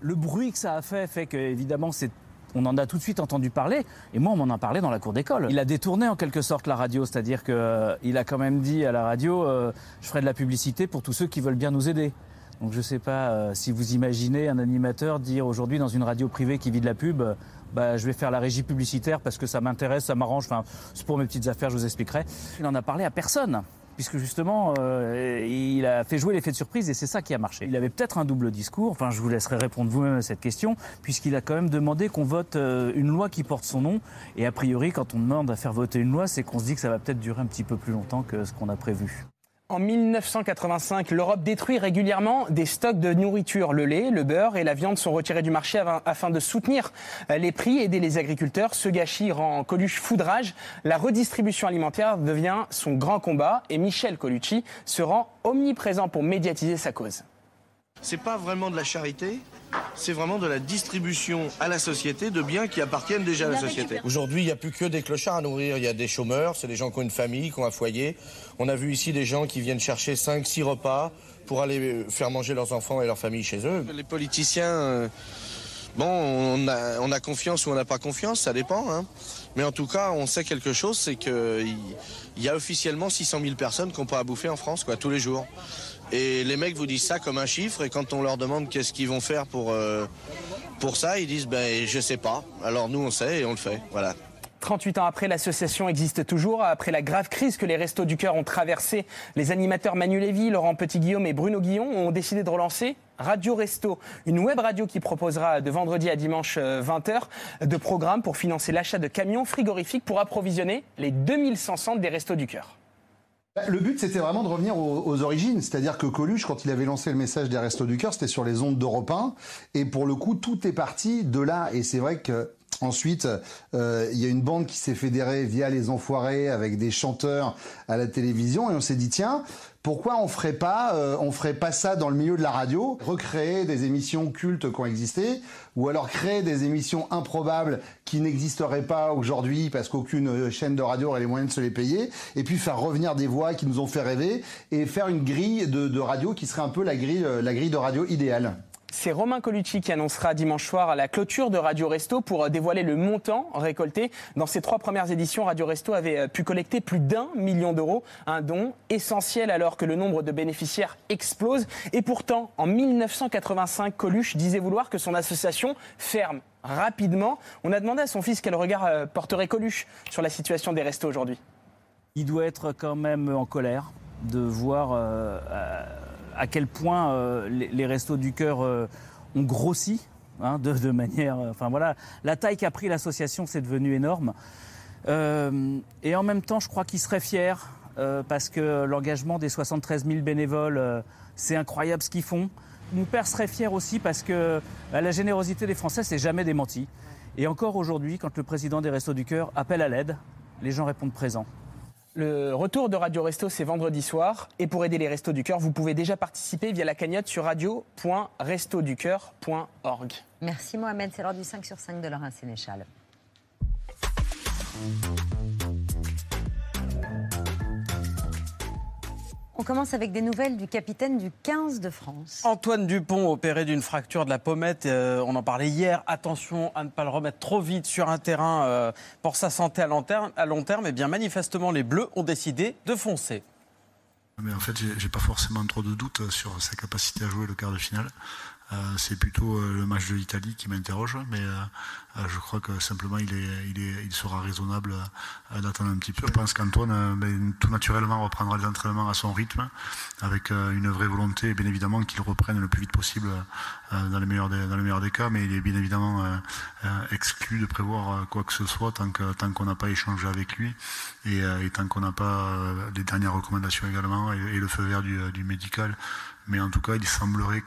Le bruit que ça a fait fait que, évidemment, c'est on en a tout de suite entendu parler, et moi on m'en a parlé dans la cour d'école. Il a détourné en quelque sorte la radio, c'est-à-dire qu'il a quand même dit à la radio, euh, je ferai de la publicité pour tous ceux qui veulent bien nous aider. Donc je ne sais pas euh, si vous imaginez un animateur dire aujourd'hui dans une radio privée qui vit de la pub, euh, bah, je vais faire la régie publicitaire parce que ça m'intéresse, ça m'arrange, enfin c'est pour mes petites affaires, je vous expliquerai. Il n'en a parlé à personne puisque justement, euh, il a fait jouer l'effet de surprise et c'est ça qui a marché. Il avait peut-être un double discours, enfin je vous laisserai répondre vous-même à cette question, puisqu'il a quand même demandé qu'on vote euh, une loi qui porte son nom, et a priori quand on demande à faire voter une loi, c'est qu'on se dit que ça va peut-être durer un petit peu plus longtemps que ce qu'on a prévu. En 1985, l'Europe détruit régulièrement des stocks de nourriture. Le lait, le beurre et la viande sont retirés du marché afin de soutenir euh, les prix, aider les agriculteurs. Ce gâchis rend Coluche foudrage. La redistribution alimentaire devient son grand combat et Michel Colucci se rend omniprésent pour médiatiser sa cause. C'est pas vraiment de la charité, c'est vraiment de la distribution à la société de biens qui appartiennent déjà à la société. Aujourd'hui, il n'y a plus que des clochards à nourrir. Il y a des chômeurs, c'est des gens qui ont une famille, qui ont un foyer. On a vu ici des gens qui viennent chercher 5-6 repas pour aller faire manger leurs enfants et leur famille chez eux. Les politiciens, euh, bon, on a, on a confiance ou on n'a pas confiance, ça dépend. hein. Mais en tout cas, on sait quelque chose, c'est qu'il il y a officiellement 600 000 personnes qui n'ont pas à bouffer en France, quoi, tous les jours. Et les mecs vous disent ça comme un chiffre, et quand on leur demande qu'est-ce qu'ils vont faire pour, euh, pour ça, ils disent ben je sais pas. Alors nous on sait et on le fait. Voilà. 38 ans après, l'association existe toujours. Après la grave crise que les Restos du Cœur ont traversée, les animateurs Manu Lévy, Laurent Petit-Guillaume et Bruno Guillon ont décidé de relancer Radio Resto, une web radio qui proposera de vendredi à dimanche euh, 20h de programmes pour financer l'achat de camions frigorifiques pour approvisionner les 2100 centres des Restos du Cœur. Bah, Le but, c'était vraiment de revenir aux, origines. C'est-à-dire que Coluche, quand il avait lancé le message des Restos du Cœur, c'était sur les ondes d'Europe 1. Et pour le coup, tout est parti de là. Et c'est vrai que Ensuite, euh, il y a une bande qui s'est fédérée via les Enfoirés avec des chanteurs à la télévision et on s'est dit tiens, pourquoi on ferait pas, euh, on ferait pas ça dans le milieu de la radio, recréer des émissions cultes qui ont existé, ou alors créer des émissions improbables qui n'existeraient pas aujourd'hui parce qu'aucune euh, chaîne de radio aurait les moyens de se les payer, et puis faire revenir des voix qui nous ont fait rêver et faire une grille de, radio qui serait un peu la grille, euh, la grille de radio idéale. C'est Romain Colucci qui annoncera dimanche soir la clôture de Radio Resto pour dévoiler le montant récolté. Dans ses trois premières éditions, Radio Resto avait pu collecter plus d'un million d'euros, un don essentiel alors que le nombre de bénéficiaires explose. Et pourtant, en 1985, Coluche disait vouloir que son association ferme rapidement. On a demandé à son fils quel regard euh, porterait Coluche sur la situation des restos aujourd'hui. Il doit être quand même en colère de voir euh, à quel point euh, les, restos du cœur ont grossi hein, de, manière. Enfin voilà, la taille qu'a pris l'association, c'est devenu énorme. et en même temps, je crois qu'il serait fier parce que l'engagement des 73 000 bénévoles, c'est incroyable ce qu'ils font. Mon père serait fier aussi parce que bah, la générosité des Français, c'est jamais démenti. Et encore aujourd'hui, quand le président des Restos du Cœur appelle à l'aide, les gens répondent présent. Le retour de Radio Resto, c'est vendredi soir. Et pour aider les Restos du Cœur, vous pouvez déjà participer via la cagnotte sur radio.restoducœur.org. Merci Mohamed, c'est l'heure du 5 sur 5 de Laurent Sénéchal. On commence avec des nouvelles du capitaine du 15 de France. Antoine Dupont, opéré d'une fracture de la pommette, euh, on en parlait hier. Attention à ne pas le remettre trop vite sur un terrain euh, pour sa santé à long terme. À long terme, et eh bien manifestement, les Bleus ont décidé de foncer. Mais en fait, j'ai pas forcément trop de doutes sur sa capacité à jouer le quart de finale. Euh, c'est plutôt euh, le match de l'Italie qui m'interroge, mais euh, je crois que simplement il, est, il, est, il sera raisonnable d'attendre un petit peu. Je pense qu'Antoine, ben, tout naturellement, reprendra les entraînements à son rythme, avec une vraie volonté, bien évidemment, qu'il reprenne le plus vite possible dans, les meilleurs des, des cas, mais il est bien évidemment exclu de prévoir quoi que ce soit tant qu'on tant n'a pas échangé avec lui et, tant qu'on n'a pas les dernières recommandations également et, le feu vert du, du médical. Mais en tout cas, il semblerait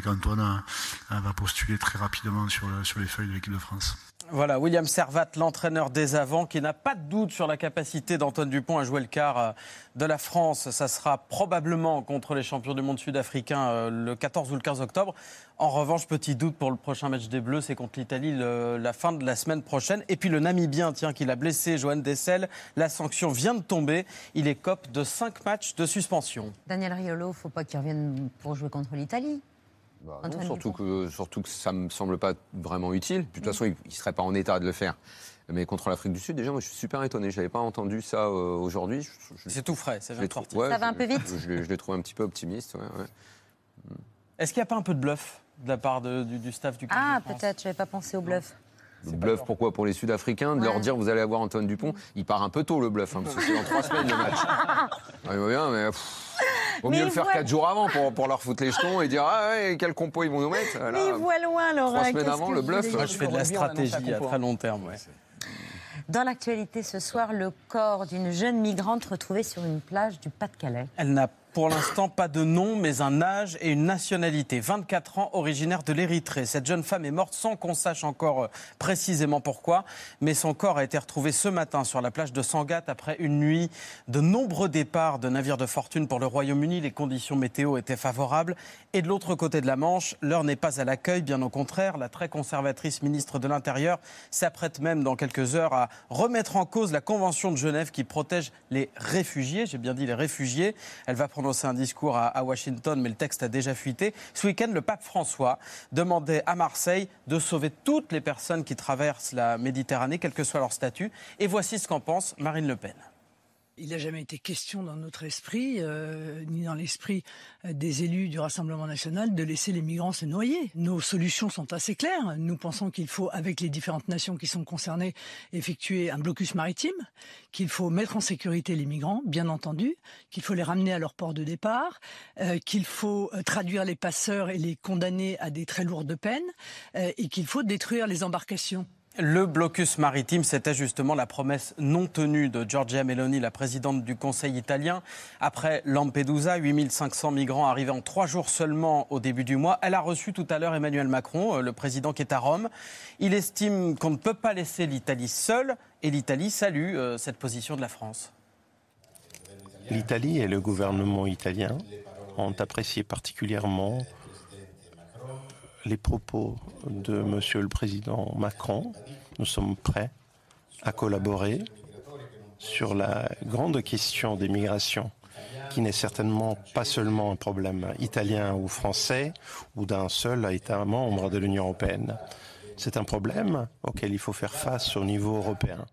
qu'Antoine euh, va postuler très rapidement sur, sur les feuilles de l'équipe de France. Voilà, William Servat, l'entraîneur des avants, qui n'a pas de doute sur la capacité d'Antoine Dupont à jouer le quart euh, de la France. Ça sera probablement contre les champions du monde sud-africain euh, le 14 ou le 15 octobre. En revanche, petit doute pour le prochain match des Bleus, c'est contre l'Italie la fin de la semaine prochaine. Et puis le Namibien, tiens, qui l'a blessé, Johan Dessel, la sanction vient de tomber. Il est cop de 5 matchs de suspension. Daniel Riolo, faut pas qu'il revienne pour jouer contre l'Italie. Bah surtout, que, surtout que ça ne me semble pas vraiment utile. de toute façon, il ne serait pas en état de le faire. Mais contre l'Afrique du Sud, déjà, moi, je suis super étonné. Je n'avais pas entendu ça euh, aujourd'hui. C'est tout frais, ça vient de ça va un peu vite Je, je l'ai trouvé un petit peu optimiste. Est-ce qu'il n'y a pas un peu de bluff de la part du, staff du Ah, peut-être, je n'avais pas pensé au bluff. Le bluff, pourquoi Pour les Sud-Africains, de leur dire vous allez avoir Antoine Dupont. Il part un peu tôt le bluff, hein, parce que c'est dans trois semaines le match. Ah, il va bien, mais. Vaut mieux le faire quatre jours avant pour, pour, leur foutre les jetons et dire ah ouais, quel compo ils vont nous mettre. mais ils voient loin, Laurent. Trois semaines avant, le bluff. Moi, je fais de la stratégie à très long terme. Ouais. Dans l'actualité ce soir, le corps d'une jeune migrante retrouvée sur une plage du Pas-de-Calais. Elle n'a pour l'instant, pas de nom, mais un âge et une nationalité. 24 ans, originaire de l'Érythrée. Cette jeune femme est morte sans qu'on sache encore euh, précisément pourquoi, mais son corps a été retrouvé ce matin sur la plage de Sangatte après une nuit de nombreux départs de navires de fortune pour le Royaume-Uni. Les conditions météo étaient favorables. Et de l'autre côté de la Manche, l'heure n'est pas à l'accueil, bien au contraire. La très conservatrice ministre de l'Intérieur s'apprête même dans quelques heures à remettre en cause la Convention de Genève qui protège les réfugiés. J'ai bien dit les réfugiés. Elle va prononcé un discours à, Washington, mais le texte a déjà fuité. Ce week-end, le pape François demandait à Marseille de sauver toutes les personnes qui traversent la Méditerranée, quel que soit leur statut. Et voici ce qu'en pense Marine Le Pen. Il n'a jamais été question dans notre esprit, euh, ni dans l'esprit euh, des élus du Rassemblement national, de laisser les migrants se noyer. Nos solutions sont assez claires. Nous pensons qu'il faut, avec les différentes nations qui sont concernées, effectuer un blocus maritime, qu'il faut mettre en sécurité les migrants, bien entendu, qu'il faut les ramener à leur port de départ, euh, qu'il faut traduire les passeurs et les condamner à des très lourdes peines, et qu'il faut détruire les embarcations. Le blocus maritime, c'était justement la promesse non tenue de Giorgia Meloni, la présidente du Conseil italien. Après Lampedusa, 8500 migrants arrivés en trois jours seulement au début du mois. Elle a reçu tout à l'heure Emmanuel Macron, euh, le président qui est à Rome. Il estime qu'on ne peut pas laisser l'Italie seule et l'Italie salue euh, cette position de la France. L'Italie et le gouvernement italien ont apprécié particulièrement les propos de Monsieur le Président Macron. Nous sommes prêts à collaborer sur la grande question des migrations qui n'est certainement pas seulement un problème italien ou français ou d'un seul État membre de l'Union européenne. C'est un problème auquel il faut faire face au niveau européen.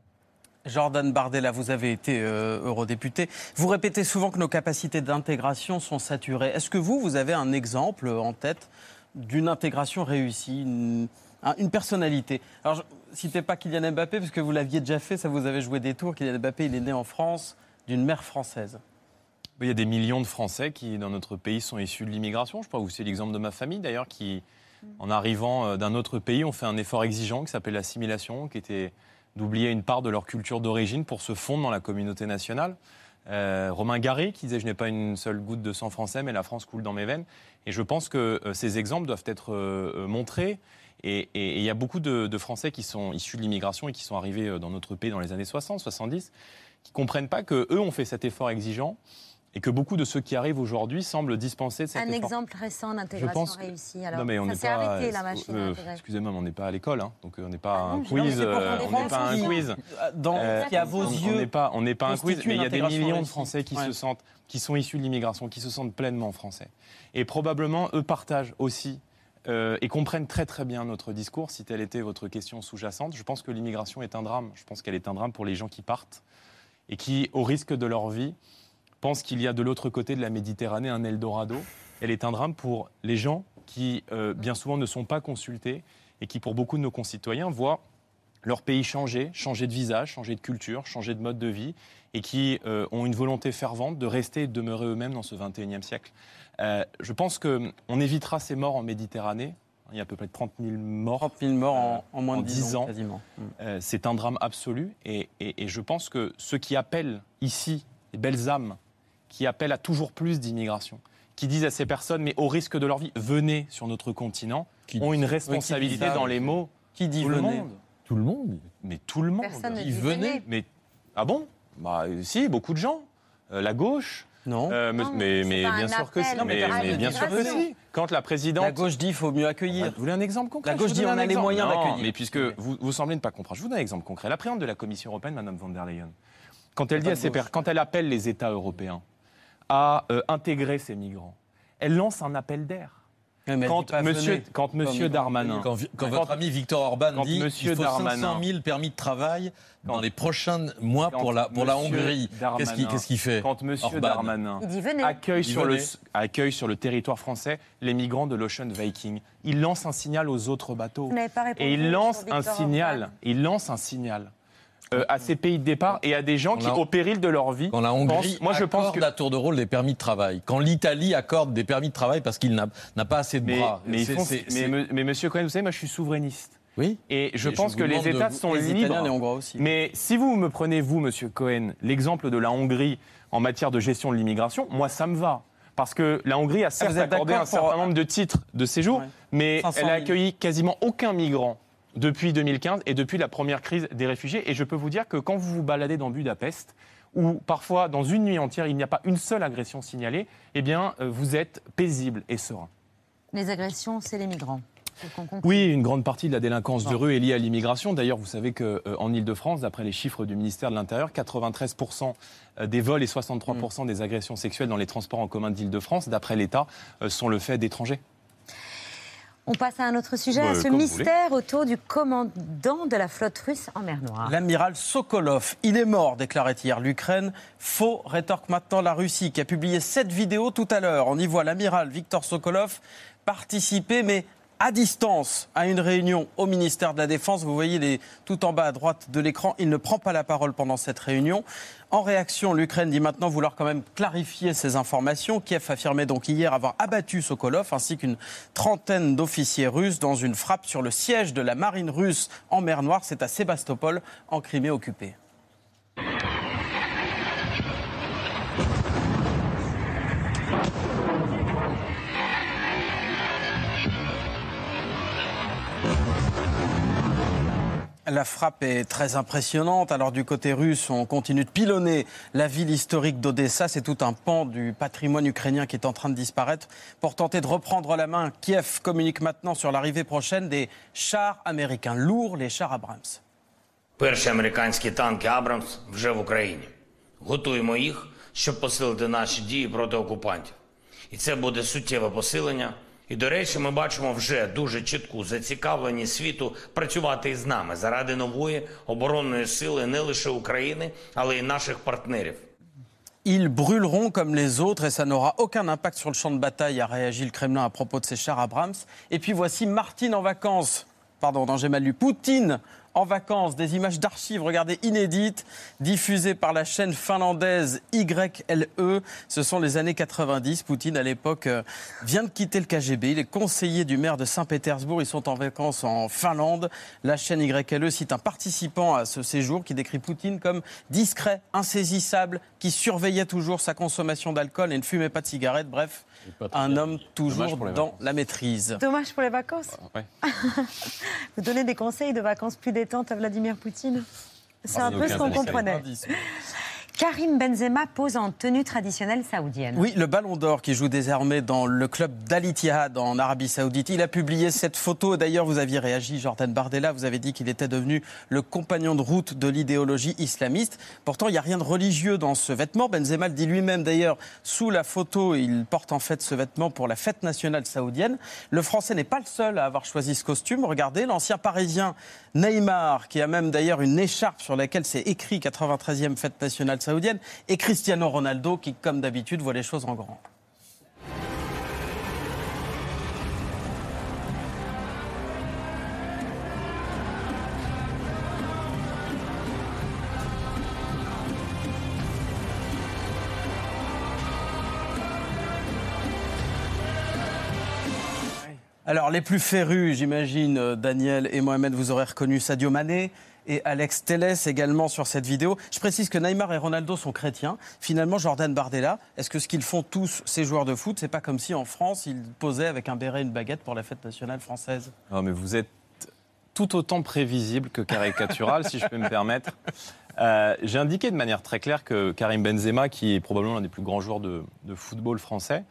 Jordan Bardella, vous avez été euh, eurodéputé. Vous répétez souvent que nos capacités d'intégration sont saturées. Est-ce que vous, vous avez un exemple en tête d'une intégration réussie, une, un- une personnalité Alors, je citez pas Kylian Mbappé, parce que vous l'aviez déjà fait, ça vous avait joué des tours. Kylian Mbappé, il est né en France d'une mère française. Il y a des millions de Français qui, dans notre pays, sont issus de l'immigration. Je crois que c'est l'exemple de ma famille, d'ailleurs, qui, en arrivant euh, d'un autre pays, ont fait un effort exigeant qui s'appelle l'assimilation, qui était d'oublier une part de leur culture d'origine pour se fondre dans la communauté nationale. Euh, Romain Gary qui disait Je n'ai pas une seule goutte de sang français, mais la France coule dans mes veines. Et je pense que euh, ces exemples doivent être euh, montrés. Et il y a beaucoup de, de Français qui sont issus de l'immigration et qui sont arrivés dans notre pays dans les années 60, 70, qui comprennent pas que eux ont fait cet effort exigeant et que beaucoup de ceux qui arrivent aujourd'hui semblent dispenser de cet Un effort. exemple récent d'intégration que- réussie. Alors, non, mais on ça n'est s'est pas. arrêté, la machine à euh. Excusez-moi, mais on n'est pas à l'école, hein, donc euh, on n'est pas un non, quiz. euh, on n'est pas un quiz. Dans- Euh, qui, à vos on- yeux, on n'est pas, on n'est pas un quiz, mais il y a des millions de. Français qui Ouais. se sentent, qui sont issus de l'immigration, qui se sentent pleinement français. Et probablement, eux partagent aussi euh, et comprennent très très bien notre discours. Si telle était votre question sous-jacente, je pense que l'immigration est un drame. Je pense qu'elle est un drame pour les gens qui partent et qui, au risque de leur vie, pensent qu'il y a de l'autre côté de la Méditerranée un Eldorado. Elle est un drame pour les gens qui, euh, bien souvent, ne sont pas consultés et qui, pour beaucoup de nos concitoyens, voient leur pays changer, changer de visage, changer de culture, changer de mode de vie, et qui euh, ont une volonté fervente de rester et de demeurer eux-mêmes dans ce 21e siècle. Euh, je pense qu'on évitera ces morts en Méditerranée. Il y a à peu près 30 000 morts. 30 000 morts en, en moins de 10, 10 ans. Mm. C'est un drame absolu. Et, et- et je pense que ceux qui appellent ici, les belles âmes, qui appellent à toujours plus d'immigration, qui disent à ces personnes, mais au risque de leur vie, venez sur notre continent, ont une responsabilité ça dans les mots. Qui dit tout le venez monde. Tout le monde. Mais tout le monde. Personne ne Qui dit venait. venez. Mais ah bon? Bah si, beaucoup de gens. Euh, la gauche. Non. Euh, mais Non, mais, bien sûr que si. Mais, mais mais bien sûr que si. Quand la présidente. La gauche dit qu'il faut mieux accueillir. Vous voulez un exemple concret La gauche dit on a les moyens d'accueillir. Mais puisque vous, vous semblez ne pas comprendre, je vous donne un exemple concret. La présidente de la Commission européenne, Madame von der Leyen, quand elle, dit à ses quand elle appelle les États européens à euh, intégrer ces migrants, elle lance un appel d'air. Quand monsieur, monsieur Darmanin, Quand, votre ami Victor Orban dit qu'il faut Darmanin- 500 000 permis de travail dans les prochains mois pour la, pour la monsieur Hongrie, qu'est-ce qu'il fait Quand Monsieur Orban Darmanin accueille sur, le, venez. accueille sur le territoire français les migrants de l'Ocean Viking, il lance un signal aux autres bateaux. Vous n'avez pas répondu Et il lance un signal, il lance un signal euh, à ces pays de départ et à des gens qui, la- au péril de leur vie, Quand la Hongrie pensent- moi je pense accorde que à tour de rôle des permis de travail, quand l'Italie accorde des permis de travail parce qu'il n'a pas assez de mais, bras. mais, font- mais, c'est- me- mais Monsieur Cohen, vous savez, moi je suis souverainiste. Oui. Et je Et pense que les de États vous- sont Les libres. Italiens et les Hongrois aussi. Mais si vous me prenez, vous, Monsieur Cohen, l'exemple de la Hongrie en matière de gestion de l'immigration, moi, ça me va. Parce que la Hongrie a certes Ah, êtes accordé un certain nombre de titres de séjour, Ouais. mais 500 elle 000. a accueilli quasiment aucun migrant depuis 2015 et depuis la première crise des réfugiés. Et je peux vous dire que quand vous vous baladez dans Budapest, où parfois, dans une nuit entière, il n'y a pas une seule agression signalée, eh bien, euh, vous êtes paisible et serein. Les agressions, c'est les migrants. Oui, une grande partie de la délinquance de rue est liée à l'immigration. D'ailleurs, vous savez qu'en Ile-de-France, d'après les chiffres du ministère de l'Intérieur, 93% des vols et 63% des agressions sexuelles dans les transports en commun d'Île-de-France, d'après l'État, euh, sont le fait d'étrangers. On passe à un autre sujet, Bah, à ce mystère autour du commandant de la flotte russe en mer Noire. L'amiral Sokolov, il est mort, déclarait hier l'Ukraine. Faux, rétorque maintenant la Russie, qui a publié cette vidéo tout à l'heure. On y voit l'amiral Viktor Sokolov participer, mais à distance, à une réunion au ministère de la Défense. Vous voyez les, tout en bas à droite de l'écran. Il ne prend pas la parole pendant cette réunion. En réaction, l'Ukraine dit maintenant vouloir quand même clarifier ces informations. Kiev affirmait donc hier avoir abattu Sokolov ainsi qu'une trentaine d'officiers russes dans une frappe sur le siège de la marine russe en mer Noire. C'est à Sébastopol, en Crimée occupée. La frappe est très impressionnante. Alors du côté russe, on continue de pilonner la ville historique d'Odessa. C'est tout un pan du patrimoine ukrainien qui est en train de disparaître. Pour tenter de reprendre la main, Kiev communique maintenant sur l'arrivée prochaine des chars américains lourds, les chars Abrams. Перші американські танки Абрамс вже в Україні. Готуємо їх. щоб посилити наші дії проти окупантів. І це буде суттєве посилення. І, до речі, ми бачимо вже дуже чітку зацікавленість світу працювати із нами заради нової оборонної сили не лише України, але й наших партнерів. Ils brûleront comme les autres et ça n'aura aucun impact sur le champ de bataille, a réagi le Kremlin à propos de ces chars Abrams. Et puis voici Martine en vacances. Pardon, non, j'ai mal lu. Poutine en vacances, des images d'archives, regardez, inédites, diffusées par la chaîne finlandaise YLE. Ce sont les années 90. Poutine, à l'époque, euh, vient de quitter le KGB. Il est conseiller du maire de Saint-Pétersbourg. Ils sont en vacances en Finlande. La chaîne YLE cite un participant à ce séjour qui décrit Poutine comme discret, insaisissable, qui surveillait toujours sa consommation d'alcool et ne fumait pas de cigarettes. Bref, un homme toujours dans la maîtrise. Dommage pour les vacances. Ouais. Vous donnez des conseils de vacances plus détentes à Vladimir Poutine C'est Ah, un peu ce qu'on comprenait. Karim Benzema pose en tenue traditionnelle saoudienne. Oui, le Ballon d'Or qui joue désormais dans le club d'Al Ittihad en Arabie Saoudite. Il a publié cette photo. D'ailleurs, vous aviez réagi, Jordan Bardella. Vous avez dit qu'il était devenu le compagnon de route de l'idéologie islamiste. Pourtant, il n'y a rien de religieux dans ce vêtement. Benzema le dit lui-même d'ailleurs. Sous la photo, il porte en fait ce vêtement pour la fête nationale saoudienne. Le Français n'est pas le seul à avoir choisi ce costume. Regardez, l'ancien Parisien Neymar, qui a même d'ailleurs une écharpe sur laquelle c'est écrit 93e fête nationale saoudienne, et Cristiano Ronaldo, qui, comme d'habitude, voit les choses en grand. Alors, les plus férus, j'imagine, euh, Daniel et Mohamed, vous aurez reconnu Sadio Mané et Alex Telles également sur cette vidéo. Je précise que Neymar et Ronaldo sont chrétiens. Finalement, Jordan Bardella, est-ce que ce qu'ils font tous, ces joueurs de foot, c'est pas comme si en France, ils posaient avec un béret et une baguette pour la fête nationale française? Non, mais vous êtes tout autant prévisible que caricatural, si je peux me permettre. Euh, J'ai indiqué de manière très claire que Karim Benzema, qui est probablement l'un des plus grands joueurs de, football français,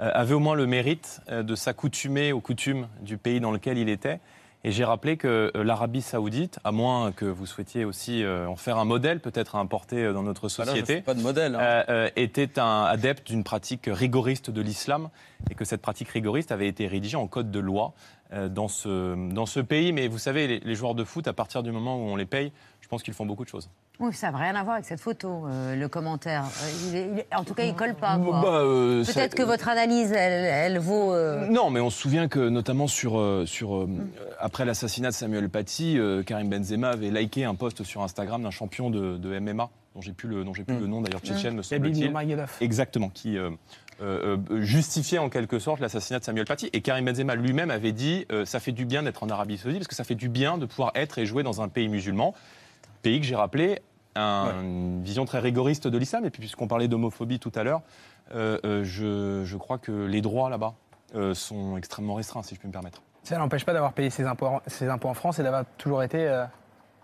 euh, avait au moins le mérite euh, de s'accoutumer aux coutumes du pays dans lequel il était. Et j'ai rappelé que euh, l'Arabie Saoudite, à moins que vous souhaitiez aussi euh, en faire un modèle, peut-être à importer euh, dans notre je société, fais pas de modèle, hein. euh, était un adepte d'une pratique rigoriste de l'islam et que cette pratique rigoriste avait été rédigée en code de loi dans, ce, dans ce pays. Mais vous savez, les, les joueurs de foot, à partir du moment où on les paye, pense qu'ils font beaucoup de choses. Oui, ça n'a rien à voir avec cette photo, euh, le commentaire. Euh, il est- il est- en tout cas, il colle pas. Bah, euh, Peut-être ça- que votre analyse, elle, elle vaut. euh, Non, mais on se souvient que notamment sur, sur après l'assassinat de Samuel Paty, euh, Karim Benzema avait liké un post sur Instagram d'un champion de, de MMA dont j'ai plus le dont j'ai plus le nom d'ailleurs tchétchène me Khabib semble-t-il. Exactement, qui euh, euh, euh, justifiait en quelque sorte l'assassinat de Samuel Paty. Et Karim Benzema lui-même avait dit euh, ça fait du bien d'être en Arabie Saoudite parce que ça fait du bien de pouvoir être et jouer dans un pays musulman, pays que j'ai rappelé un- une vision très rigoriste de l'islam. Et puis puisqu'on parlait d'homophobie tout à l'heure, euh, euh, je, je crois que les droits là-bas euh, sont extrêmement restreints, si je peux me permettre. Ça n'empêche pas d'avoir payé ses impôts, en- ses impôts en France et d'avoir toujours été euh,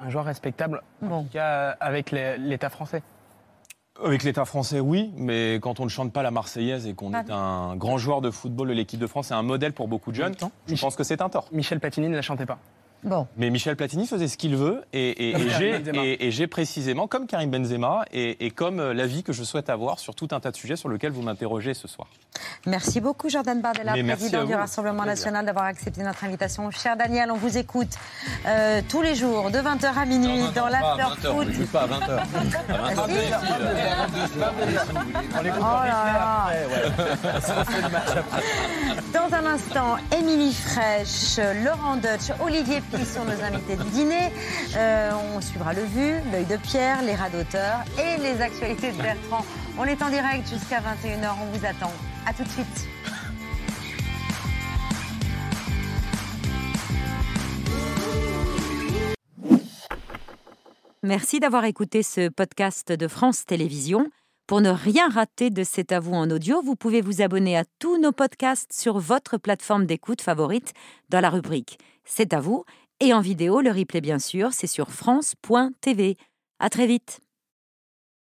un joueur respectable, en tout cas avec l'État français. Avec l'État français, oui, mais quand on ne chante pas la Marseillaise et qu'on est un grand joueur de football de l'équipe de France, c'est un modèle pour beaucoup de jeunes. Je pense que c'est un tort. Michel Platini ne la chantait pas. Bon. Mais Michel Platini faisait ce qu'il veut et, et- et Comme j'ai- et- précisément, comme Karim Benzema, et, et comme euh, l'avis que je souhaite avoir sur tout un tas de sujets sur lesquels vous m'interrogez ce soir. Merci beaucoup, Jordan Bardella, Mais président du. Rassemblement national, d'avoir accepté notre invitation. Cher Daniel, on vous écoute euh, tous les jours, de 20h à minuit, dans l'after foot. pas à 20h. Oh là là. Dans un instant, Émilie Fraîche, Laurent Deutsch, Olivier Py sont nos invités du dîner. Euh, on suivra le vu, l'œil de Pierre, les rats d'auteur et les actualités de Bertrand. On est en direct jusqu'à 21h, on vous attend. À tout de suite. Merci d'avoir écouté ce podcast de France Télévisions. Pour ne rien rater de C'est à vous en audio, vous pouvez vous abonner à tous nos podcasts sur votre plateforme d'écoute favorite dans la rubrique C'est à vous et en vidéo, le replay bien sûr, c'est sur France.tv. À très vite.